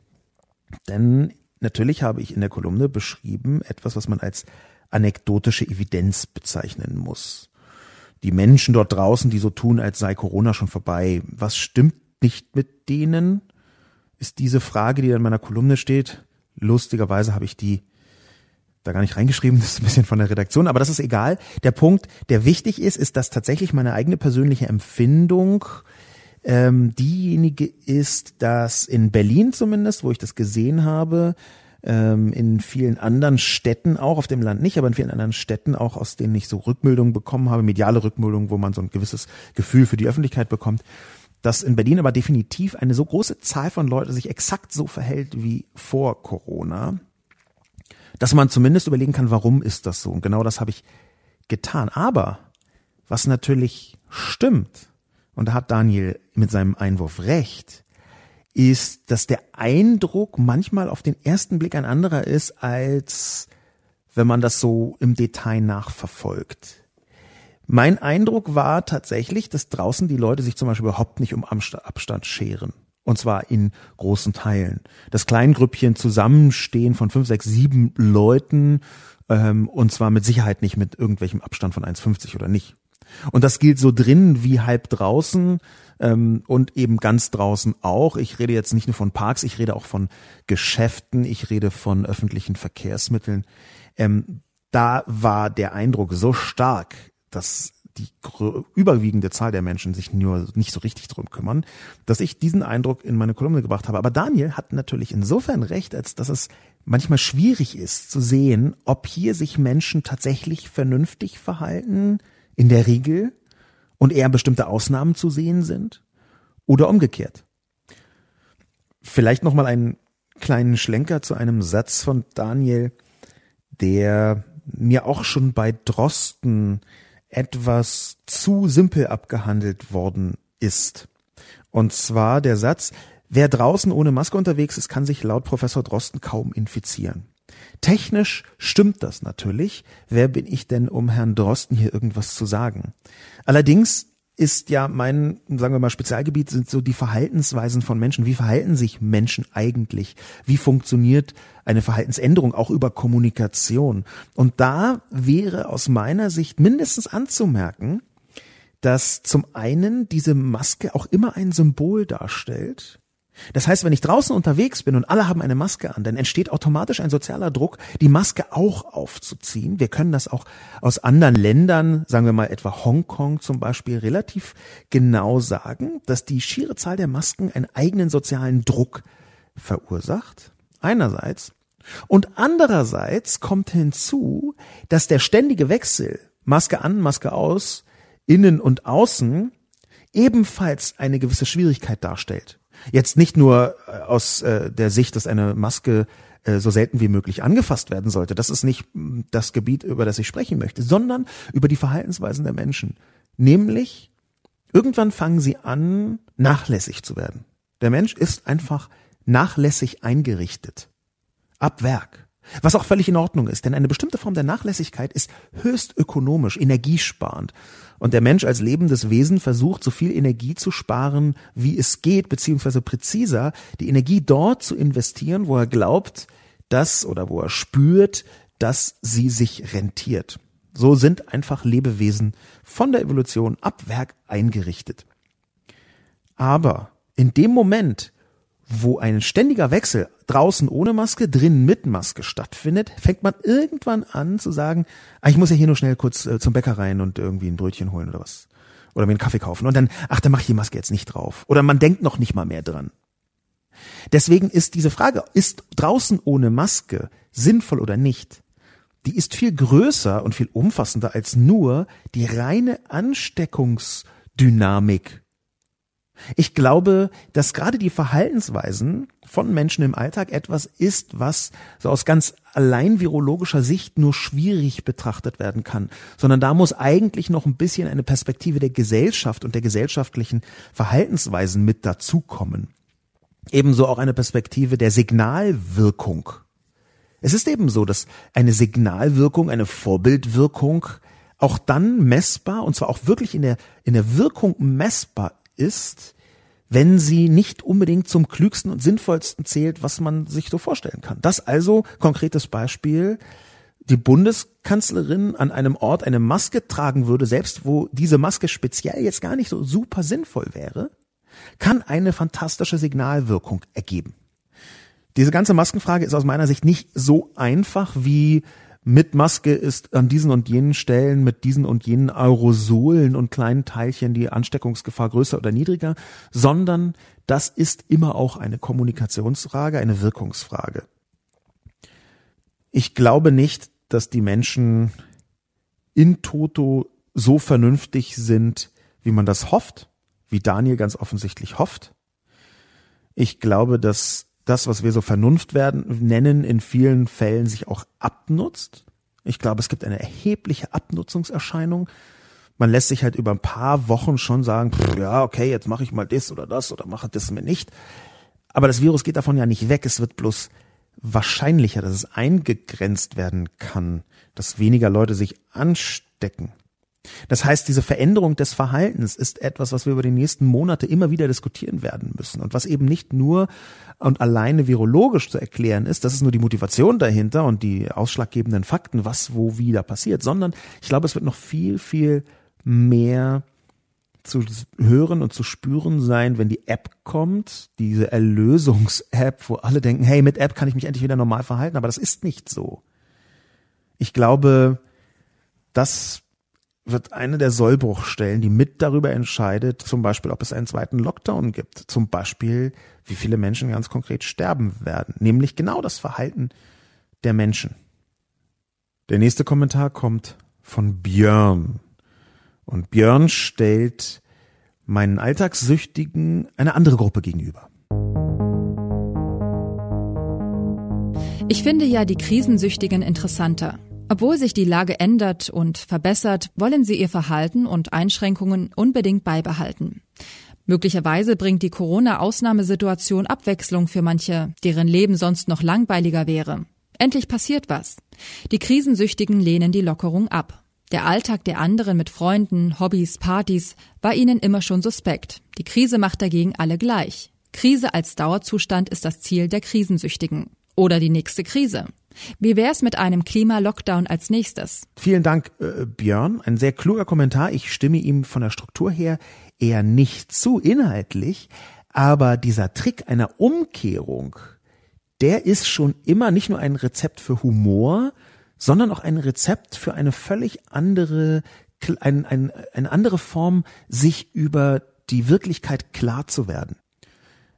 Denn natürlich habe ich in der Kolumne beschrieben etwas, was man als anekdotische Evidenz bezeichnen muss. Die Menschen dort draußen, die so tun, als sei Corona schon vorbei, was stimmt nicht mit denen? Ist diese Frage, die in meiner Kolumne steht. Lustigerweise habe ich die da gar nicht reingeschrieben, das ist ein bisschen von der Redaktion, aber das ist egal. Der Punkt, der wichtig ist, ist, dass tatsächlich meine eigene persönliche Empfindung ähm, diejenige ist, dass in Berlin zumindest, wo ich das gesehen habe, ähm, in vielen anderen Städten auch, auf dem Land nicht, aber in vielen anderen Städten auch, aus denen ich so Rückmeldungen bekommen habe, mediale Rückmeldungen, wo man so ein gewisses Gefühl für die Öffentlichkeit bekommt, dass in Berlin aber definitiv eine so große Zahl von Leuten sich exakt so verhält wie vor Corona, dass man zumindest überlegen kann, warum ist das so? Und genau das habe ich getan. Aber was natürlich stimmt, und da hat Daniel mit seinem Einwurf recht, ist, dass der Eindruck manchmal auf den ersten Blick ein anderer ist, als wenn man das so im Detail nachverfolgt. Mein Eindruck war tatsächlich, dass draußen die Leute sich zum Beispiel überhaupt nicht um Abstand scheren. Und zwar in großen Teilen. Das Kleingrüppchen Zusammenstehen von fünf, sechs, sieben Leuten, ähm, und zwar mit Sicherheit nicht mit irgendwelchem Abstand von 1,50 oder nicht. Und das gilt so drin wie halb draußen ähm, und eben ganz draußen auch. Ich rede jetzt nicht nur von Parks, ich rede auch von Geschäften, ich rede von öffentlichen Verkehrsmitteln. Ähm, da war der Eindruck so stark, dass die überwiegende Zahl der Menschen sich nur nicht so richtig drum kümmern, dass ich diesen Eindruck in meine Kolumne gebracht habe. Aber Daniel hat natürlich insofern recht, als dass es manchmal schwierig ist zu sehen, ob hier sich Menschen tatsächlich vernünftig verhalten, in der Regel, und eher bestimmte Ausnahmen zu sehen sind, oder umgekehrt. Vielleicht nochmal einen kleinen Schlenker zu einem Satz von Daniel, der mir auch schon bei Drosten etwas zu simpel abgehandelt worden ist. Und zwar der Satz, wer draußen ohne Maske unterwegs ist, kann sich laut Professor Drosten kaum infizieren. Technisch stimmt das natürlich. Wer bin ich denn, um Herrn Drosten hier irgendwas zu sagen? Allerdings ist ja mein, sagen wir mal, Spezialgebiet sind so die Verhaltensweisen von Menschen. Wie verhalten sich Menschen eigentlich? Wie funktioniert eine Verhaltensänderung auch über Kommunikation? Und da wäre aus meiner Sicht mindestens anzumerken, dass zum einen diese Maske auch immer ein Symbol darstellt das heißt, wenn ich draußen unterwegs bin und alle haben eine Maske an, dann entsteht automatisch ein sozialer Druck, die Maske auch aufzuziehen. Wir können das auch aus anderen Ländern, sagen wir mal etwa Hongkong zum Beispiel, relativ genau sagen, dass die schiere Zahl der Masken einen eigenen sozialen Druck verursacht. Einerseits. Und andererseits kommt hinzu, dass der ständige Wechsel, Maske an, Maske aus, innen und außen, ebenfalls eine gewisse Schwierigkeit darstellt. Jetzt nicht nur äh, aus äh, der Sicht, dass eine Maske äh, so selten wie möglich angefasst werden sollte. Das ist nicht mm, das Gebiet, über das ich sprechen möchte, sondern über die Verhaltensweisen der Menschen. Nämlich, irgendwann fangen sie an, nachlässig zu werden. Der Mensch ist einfach nachlässig eingerichtet. Ab Werk. Was auch völlig in Ordnung ist, denn eine bestimmte Form der Nachlässigkeit ist höchst ökonomisch, energiesparend. Und der Mensch als lebendes Wesen versucht, so viel Energie zu sparen, wie es geht, beziehungsweise präziser, die Energie dort zu investieren, wo er glaubt, dass oder wo er spürt, dass sie sich rentiert. So sind einfach Lebewesen von der Evolution ab Werk eingerichtet. Aber in dem Moment, wo ein ständiger Wechsel draußen ohne Maske, drinnen mit Maske stattfindet, fängt man irgendwann an zu sagen, ah, ich muss ja hier nur schnell kurz äh, zum Bäcker rein und irgendwie ein Brötchen holen oder was. Oder mir einen Kaffee kaufen. Und dann, ach, dann mach ich die Maske jetzt nicht drauf. Oder man denkt noch nicht mal mehr dran. Deswegen ist diese Frage, ist draußen ohne Maske sinnvoll oder nicht, die ist viel größer und viel umfassender als nur die reine Ansteckungsdynamik ich glaube, dass gerade die Verhaltensweisen von Menschen im Alltag etwas ist, was so aus ganz allein virologischer Sicht nur schwierig betrachtet werden kann, sondern da muss eigentlich noch ein bisschen eine Perspektive der Gesellschaft und der gesellschaftlichen Verhaltensweisen mit dazukommen. Ebenso auch eine Perspektive der Signalwirkung. Es ist eben so, dass eine Signalwirkung, eine Vorbildwirkung auch dann messbar und zwar auch wirklich in der, in der Wirkung messbar ist, wenn sie nicht unbedingt zum klügsten und sinnvollsten zählt, was man sich so vorstellen kann. Das also, konkretes Beispiel, die Bundeskanzlerin an einem Ort eine Maske tragen würde, selbst wo diese Maske speziell jetzt gar nicht so super sinnvoll wäre, kann eine fantastische Signalwirkung ergeben. Diese ganze Maskenfrage ist aus meiner Sicht nicht so einfach wie mit Maske ist an diesen und jenen Stellen mit diesen und jenen Aerosolen und kleinen Teilchen die Ansteckungsgefahr größer oder niedriger, sondern das ist immer auch eine Kommunikationsfrage, eine Wirkungsfrage. Ich glaube nicht, dass die Menschen in Toto so vernünftig sind, wie man das hofft, wie Daniel ganz offensichtlich hofft. Ich glaube, dass das, was wir so Vernunft werden, nennen, in vielen Fällen sich auch abnutzt. Ich glaube, es gibt eine erhebliche Abnutzungserscheinung. Man lässt sich halt über ein paar Wochen schon sagen, pff, ja, okay, jetzt mache ich mal das oder das oder mache das mir nicht. Aber das Virus geht davon ja nicht weg. Es wird bloß wahrscheinlicher, dass es eingegrenzt werden kann, dass weniger Leute sich anstecken. Das heißt, diese Veränderung des Verhaltens ist etwas, was wir über die nächsten Monate immer wieder diskutieren werden müssen und was eben nicht nur und alleine virologisch zu erklären ist, das ist nur die Motivation dahinter und die ausschlaggebenden Fakten, was wo wie da passiert, sondern ich glaube, es wird noch viel, viel mehr zu hören und zu spüren sein, wenn die App kommt, diese Erlösungs-App, wo alle denken, hey, mit App kann ich mich endlich wieder normal verhalten, aber das ist nicht so. Ich glaube, das wird eine der Sollbruchstellen, die mit darüber entscheidet, zum Beispiel, ob es einen zweiten Lockdown gibt, zum Beispiel, wie viele Menschen ganz konkret sterben werden, nämlich genau das Verhalten der Menschen. Der nächste Kommentar kommt von Björn. Und Björn stellt meinen Alltagssüchtigen eine andere Gruppe gegenüber. Ich finde ja die Krisensüchtigen interessanter. Obwohl sich die Lage ändert und verbessert, wollen sie ihr Verhalten und Einschränkungen unbedingt beibehalten. Möglicherweise bringt die Corona-Ausnahmesituation Abwechslung für manche, deren Leben sonst noch langweiliger wäre. Endlich passiert was. Die Krisensüchtigen lehnen die Lockerung ab. Der Alltag der anderen mit Freunden, Hobbys, Partys war ihnen immer schon suspekt. Die Krise macht dagegen alle gleich. Krise als Dauerzustand ist das Ziel der Krisensüchtigen. Oder die nächste Krise. Wie wär's mit einem Klima-Lockdown als nächstes? Vielen Dank, äh, Björn. Ein sehr kluger Kommentar. Ich stimme ihm von der Struktur her eher nicht zu inhaltlich. Aber dieser Trick einer Umkehrung, der ist schon immer nicht nur ein Rezept für Humor, sondern auch ein Rezept für eine völlig andere, ein, ein, eine andere Form, sich über die Wirklichkeit klar zu werden.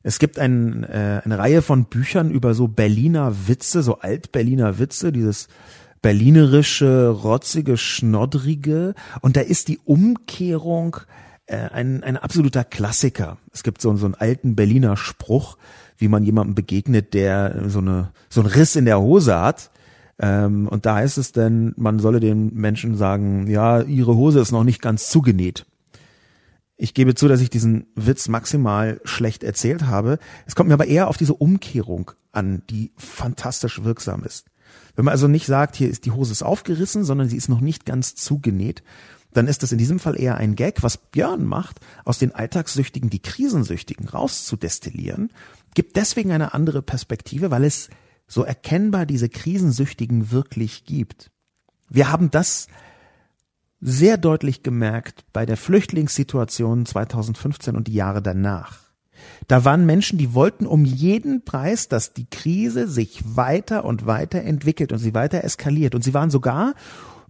Es gibt ein, äh, eine Reihe von Büchern über so Berliner Witze, so Alt-Berliner Witze, dieses berlinerische, rotzige, schnoddrige. Und da ist die Umkehrung äh, ein, ein absoluter Klassiker. Es gibt so, so einen alten Berliner Spruch, wie man jemandem begegnet, der so, eine, so einen Riss in der Hose hat. Ähm, und da heißt es denn, man solle den Menschen sagen, ja, ihre Hose ist noch nicht ganz zugenäht. Ich gebe zu, dass ich diesen Witz maximal schlecht erzählt habe. Es kommt mir aber eher auf diese Umkehrung an, die fantastisch wirksam ist. Wenn man also nicht sagt, hier ist die Hose ist aufgerissen, sondern sie ist noch nicht ganz zugenäht, dann ist das in diesem Fall eher ein Gag, was Björn macht, aus den Alltagssüchtigen die Krisensüchtigen rauszudestillieren, gibt deswegen eine andere Perspektive, weil es so erkennbar diese Krisensüchtigen wirklich gibt. Wir haben das sehr deutlich gemerkt bei der Flüchtlingssituation 2015 und die Jahre danach. Da waren Menschen, die wollten um jeden Preis, dass die Krise sich weiter und weiter entwickelt und sie weiter eskaliert. Und sie waren sogar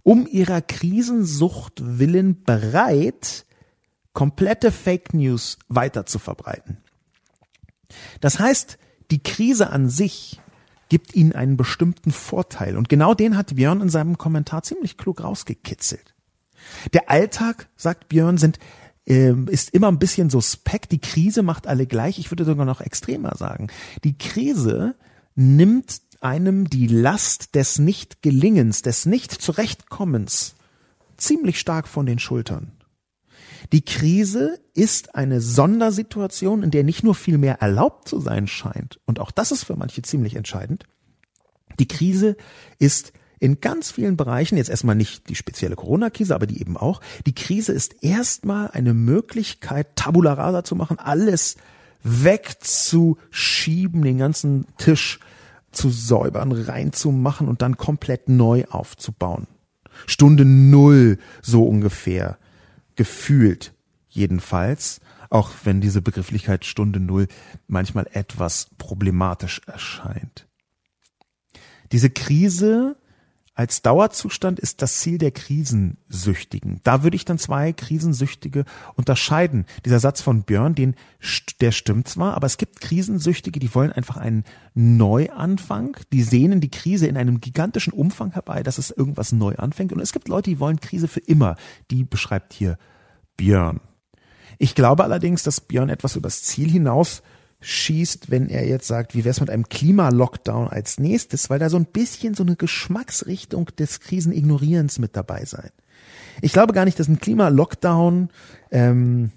um ihrer Krisensucht willen bereit, komplette Fake News weiter zu verbreiten. Das heißt, die Krise an sich gibt ihnen einen bestimmten Vorteil. Und genau den hat Björn in seinem Kommentar ziemlich klug rausgekitzelt. Der Alltag, sagt Björn, sind äh, ist immer ein bisschen suspekt. Die Krise macht alle gleich. Ich würde sogar noch extremer sagen. Die Krise nimmt einem die Last des Nicht-Gelingens, des Nicht-Zurechtkommens ziemlich stark von den Schultern. Die Krise ist eine Sondersituation, in der nicht nur viel mehr erlaubt zu sein scheint, und auch das ist für manche ziemlich entscheidend. Die Krise ist in ganz vielen Bereichen, jetzt erstmal nicht die spezielle Corona-Krise, aber die eben auch, die Krise ist erstmal eine Möglichkeit, Tabula rasa zu machen, alles wegzuschieben, den ganzen Tisch zu säubern, reinzumachen und dann komplett neu aufzubauen. Stunde Null so ungefähr gefühlt jedenfalls, auch wenn diese Begrifflichkeit Stunde Null manchmal etwas problematisch erscheint. Diese Krise als Dauerzustand ist das Ziel der Krisensüchtigen. Da würde ich dann zwei Krisensüchtige unterscheiden. Dieser Satz von Björn, den, der stimmt zwar, aber es gibt Krisensüchtige, die wollen einfach einen Neuanfang. Die sehnen die Krise in einem gigantischen Umfang herbei, dass es irgendwas neu anfängt. Und es gibt Leute, die wollen Krise für immer. Die beschreibt hier Björn. Ich glaube allerdings, dass Björn etwas übers Ziel hinaus schießt, wenn er jetzt sagt, wie wär's mit einem Klimalockdown als nächstes, weil da so ein bisschen so eine Geschmacksrichtung des Krisenignorierens mit dabei sein. Ich glaube gar nicht, dass ein Klimalockdown ähm,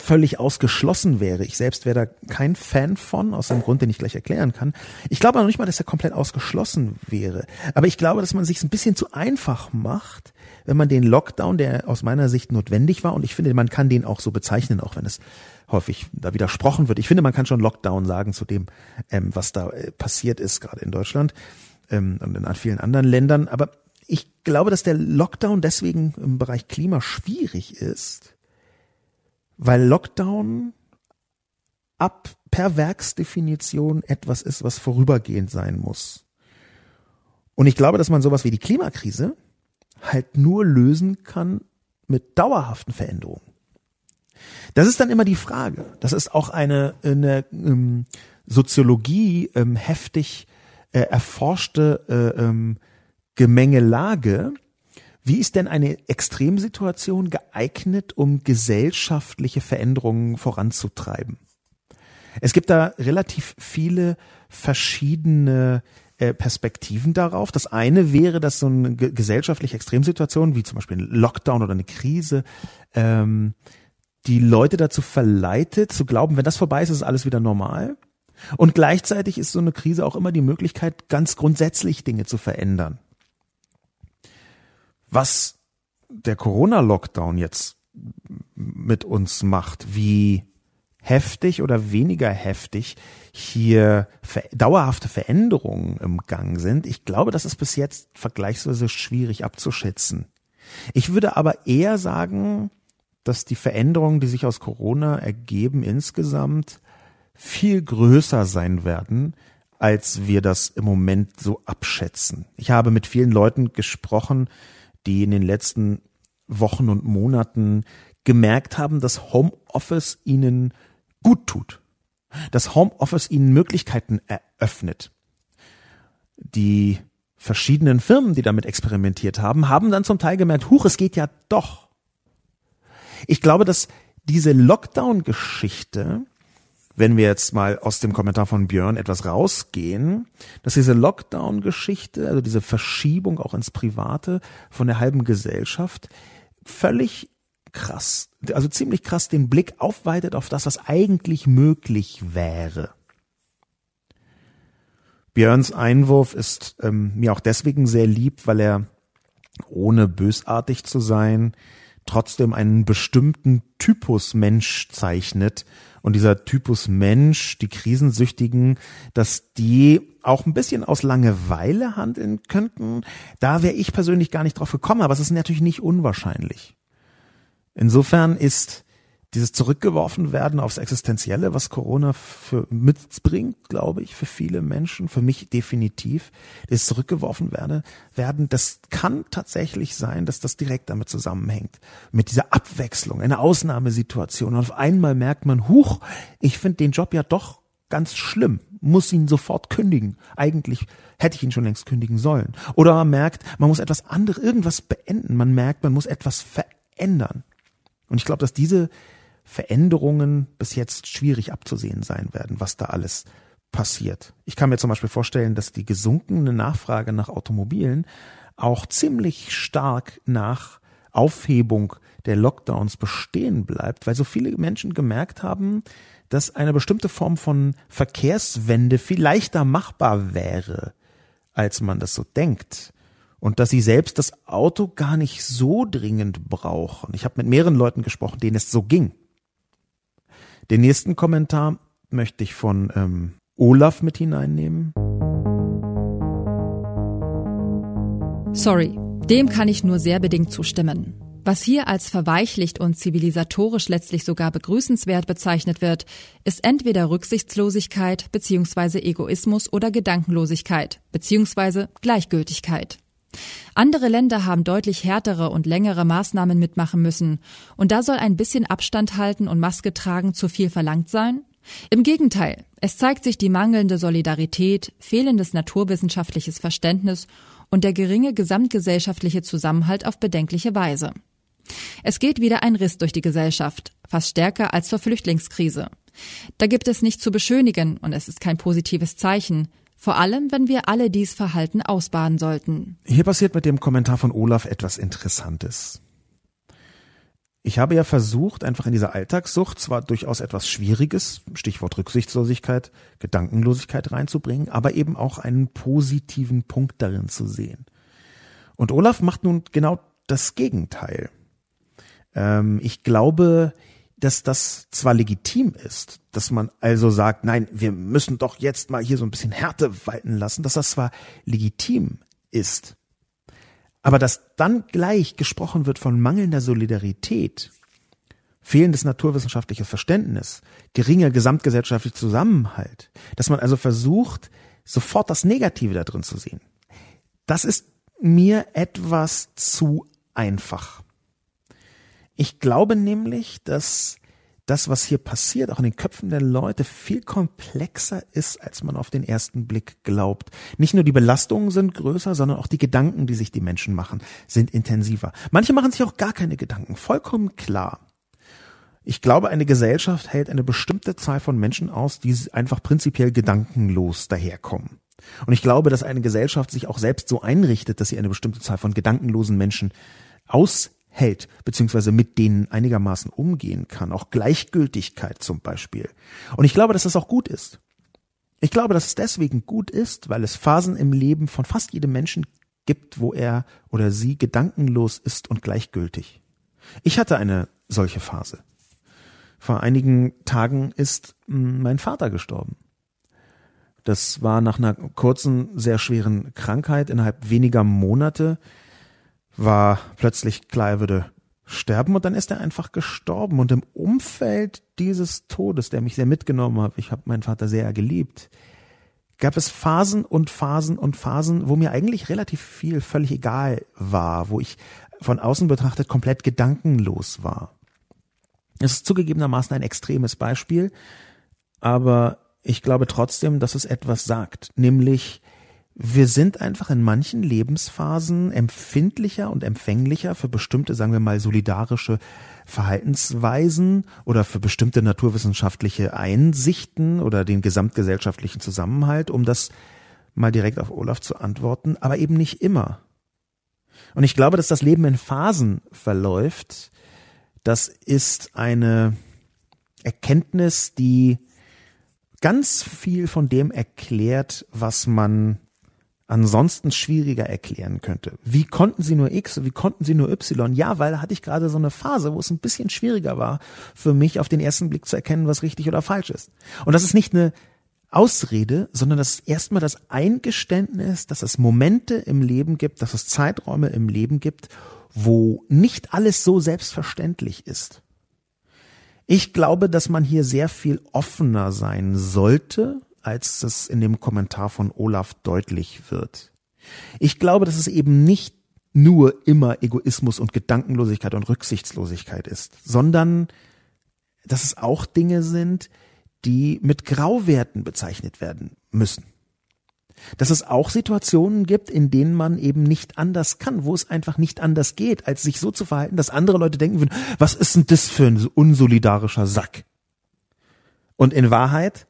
völlig ausgeschlossen wäre. Ich selbst wäre da kein Fan von, aus dem Grund, den ich gleich erklären kann. Ich glaube auch nicht mal, dass er komplett ausgeschlossen wäre. Aber ich glaube, dass man sich ein bisschen zu einfach macht, wenn man den Lockdown, der aus meiner Sicht notwendig war, und ich finde, man kann den auch so bezeichnen, auch wenn es häufig da widersprochen wird. Ich finde, man kann schon Lockdown sagen zu dem, ähm, was da äh, passiert ist, gerade in Deutschland ähm, und in vielen anderen Ländern. Aber ich glaube, dass der Lockdown deswegen im Bereich Klima schwierig ist, weil Lockdown ab per Werksdefinition etwas ist, was vorübergehend sein muss. Und ich glaube, dass man sowas wie die Klimakrise halt nur lösen kann mit dauerhaften Veränderungen. Das ist dann immer die Frage. Das ist auch eine, eine ähm, Soziologie ähm, heftig äh, erforschte äh, ähm, Gemengelage. Wie ist denn eine Extremsituation geeignet, um gesellschaftliche Veränderungen voranzutreiben? Es gibt da relativ viele verschiedene äh, Perspektiven darauf. Das eine wäre, dass so eine gesellschaftliche Extremsituation, wie zum Beispiel ein Lockdown oder eine Krise, ähm, die Leute dazu verleitet, zu glauben, wenn das vorbei ist, ist alles wieder normal. Und gleichzeitig ist so eine Krise auch immer die Möglichkeit, ganz grundsätzlich Dinge zu verändern. Was der Corona-Lockdown jetzt mit uns macht, wie heftig oder weniger heftig hier dauerhafte Veränderungen im Gang sind, ich glaube, das ist bis jetzt vergleichsweise schwierig abzuschätzen. Ich würde aber eher sagen, dass die Veränderungen, die sich aus Corona ergeben, insgesamt viel größer sein werden, als wir das im Moment so abschätzen. Ich habe mit vielen Leuten gesprochen, die in den letzten Wochen und Monaten gemerkt haben, dass Homeoffice ihnen gut tut, dass Homeoffice ihnen Möglichkeiten eröffnet. Die verschiedenen Firmen, die damit experimentiert haben, haben dann zum Teil gemerkt, huch, es geht ja doch. Ich glaube, dass diese Lockdown-Geschichte, wenn wir jetzt mal aus dem Kommentar von Björn etwas rausgehen, dass diese Lockdown-Geschichte, also diese Verschiebung auch ins Private von der halben Gesellschaft, völlig krass, also ziemlich krass den Blick aufweitet auf das, was eigentlich möglich wäre. Björns Einwurf ist ähm, mir auch deswegen sehr lieb, weil er ohne bösartig zu sein trotzdem einen bestimmten Typus Mensch zeichnet. Und dieser Typus Mensch, die Krisensüchtigen, dass die auch ein bisschen aus Langeweile handeln könnten, da wäre ich persönlich gar nicht drauf gekommen, aber es ist natürlich nicht unwahrscheinlich. Insofern ist dieses zurückgeworfen werden aufs Existenzielle, was Corona für mitbringt, glaube ich, für viele Menschen, für mich definitiv, das zurückgeworfen werde, werden, das kann tatsächlich sein, dass das direkt damit zusammenhängt. Mit dieser Abwechslung, einer Ausnahmesituation. Und auf einmal merkt man, huch, ich finde den Job ja doch ganz schlimm, muss ihn sofort kündigen. Eigentlich hätte ich ihn schon längst kündigen sollen. Oder man merkt, man muss etwas anderes, irgendwas beenden. Man merkt, man muss etwas verändern. Und ich glaube, dass diese Veränderungen bis jetzt schwierig abzusehen sein werden, was da alles passiert. Ich kann mir zum Beispiel vorstellen, dass die gesunkene Nachfrage nach Automobilen auch ziemlich stark nach Aufhebung der Lockdowns bestehen bleibt, weil so viele Menschen gemerkt haben, dass eine bestimmte Form von Verkehrswende viel leichter machbar wäre, als man das so denkt. Und dass sie selbst das Auto gar nicht so dringend brauchen. Ich habe mit mehreren Leuten gesprochen, denen es so ging. Den nächsten Kommentar möchte ich von ähm, Olaf mit hineinnehmen. Sorry, dem kann ich nur sehr bedingt zustimmen. Was hier als verweichlicht und zivilisatorisch letztlich sogar begrüßenswert bezeichnet wird, ist entweder Rücksichtslosigkeit bzw. Egoismus oder Gedankenlosigkeit bzw. Gleichgültigkeit. Andere Länder haben deutlich härtere und längere Maßnahmen mitmachen müssen, und da soll ein bisschen Abstand halten und Maske tragen zu viel verlangt sein? Im Gegenteil, es zeigt sich die mangelnde Solidarität, fehlendes naturwissenschaftliches Verständnis und der geringe gesamtgesellschaftliche Zusammenhalt auf bedenkliche Weise. Es geht wieder ein Riss durch die Gesellschaft, fast stärker als zur Flüchtlingskrise. Da gibt es nicht zu beschönigen und es ist kein positives Zeichen, vor allem, wenn wir alle dies Verhalten ausbaden sollten. Hier passiert mit dem Kommentar von Olaf etwas Interessantes. Ich habe ja versucht, einfach in dieser Alltagssucht zwar durchaus etwas Schwieriges, Stichwort Rücksichtslosigkeit, Gedankenlosigkeit reinzubringen, aber eben auch einen positiven Punkt darin zu sehen. Und Olaf macht nun genau das Gegenteil. Ähm, ich glaube, dass das zwar legitim ist, dass man also sagt, nein, wir müssen doch jetzt mal hier so ein bisschen Härte walten lassen, dass das zwar legitim ist, aber dass dann gleich gesprochen wird von mangelnder Solidarität, fehlendes naturwissenschaftliches Verständnis, geringer gesamtgesellschaftlicher Zusammenhalt, dass man also versucht, sofort das Negative da drin zu sehen. Das ist mir etwas zu einfach. Ich glaube nämlich, dass das, was hier passiert, auch in den Köpfen der Leute, viel komplexer ist, als man auf den ersten Blick glaubt. Nicht nur die Belastungen sind größer, sondern auch die Gedanken, die sich die Menschen machen, sind intensiver. Manche machen sich auch gar keine Gedanken. Vollkommen klar. Ich glaube, eine Gesellschaft hält eine bestimmte Zahl von Menschen aus, die einfach prinzipiell gedankenlos daherkommen. Und ich glaube, dass eine Gesellschaft sich auch selbst so einrichtet, dass sie eine bestimmte Zahl von gedankenlosen Menschen aus hält, beziehungsweise mit denen einigermaßen umgehen kann, auch Gleichgültigkeit zum Beispiel. Und ich glaube, dass das auch gut ist. Ich glaube, dass es deswegen gut ist, weil es Phasen im Leben von fast jedem Menschen gibt, wo er oder sie gedankenlos ist und gleichgültig. Ich hatte eine solche Phase. Vor einigen Tagen ist hm, mein Vater gestorben. Das war nach einer kurzen, sehr schweren Krankheit innerhalb weniger Monate war plötzlich klar, er würde sterben und dann ist er einfach gestorben. Und im Umfeld dieses Todes, der mich sehr mitgenommen hat, ich habe meinen Vater sehr geliebt, gab es Phasen und Phasen und Phasen, wo mir eigentlich relativ viel völlig egal war, wo ich von außen betrachtet komplett gedankenlos war. Es ist zugegebenermaßen ein extremes Beispiel, aber ich glaube trotzdem, dass es etwas sagt, nämlich wir sind einfach in manchen Lebensphasen empfindlicher und empfänglicher für bestimmte, sagen wir mal, solidarische Verhaltensweisen oder für bestimmte naturwissenschaftliche Einsichten oder den gesamtgesellschaftlichen Zusammenhalt, um das mal direkt auf Olaf zu antworten, aber eben nicht immer. Und ich glaube, dass das Leben in Phasen verläuft. Das ist eine Erkenntnis, die ganz viel von dem erklärt, was man ansonsten schwieriger erklären könnte. Wie konnten sie nur X, wie konnten sie nur Y? Ja, weil da hatte ich gerade so eine Phase, wo es ein bisschen schwieriger war, für mich auf den ersten Blick zu erkennen, was richtig oder falsch ist. Und das ist nicht eine Ausrede, sondern das ist erstmal das Eingeständnis, dass es Momente im Leben gibt, dass es Zeiträume im Leben gibt, wo nicht alles so selbstverständlich ist. Ich glaube, dass man hier sehr viel offener sein sollte als es in dem Kommentar von Olaf deutlich wird. Ich glaube, dass es eben nicht nur immer Egoismus und Gedankenlosigkeit und Rücksichtslosigkeit ist, sondern dass es auch Dinge sind, die mit Grauwerten bezeichnet werden müssen. Dass es auch Situationen gibt, in denen man eben nicht anders kann, wo es einfach nicht anders geht, als sich so zu verhalten, dass andere Leute denken würden, was ist denn das für ein unsolidarischer Sack? Und in Wahrheit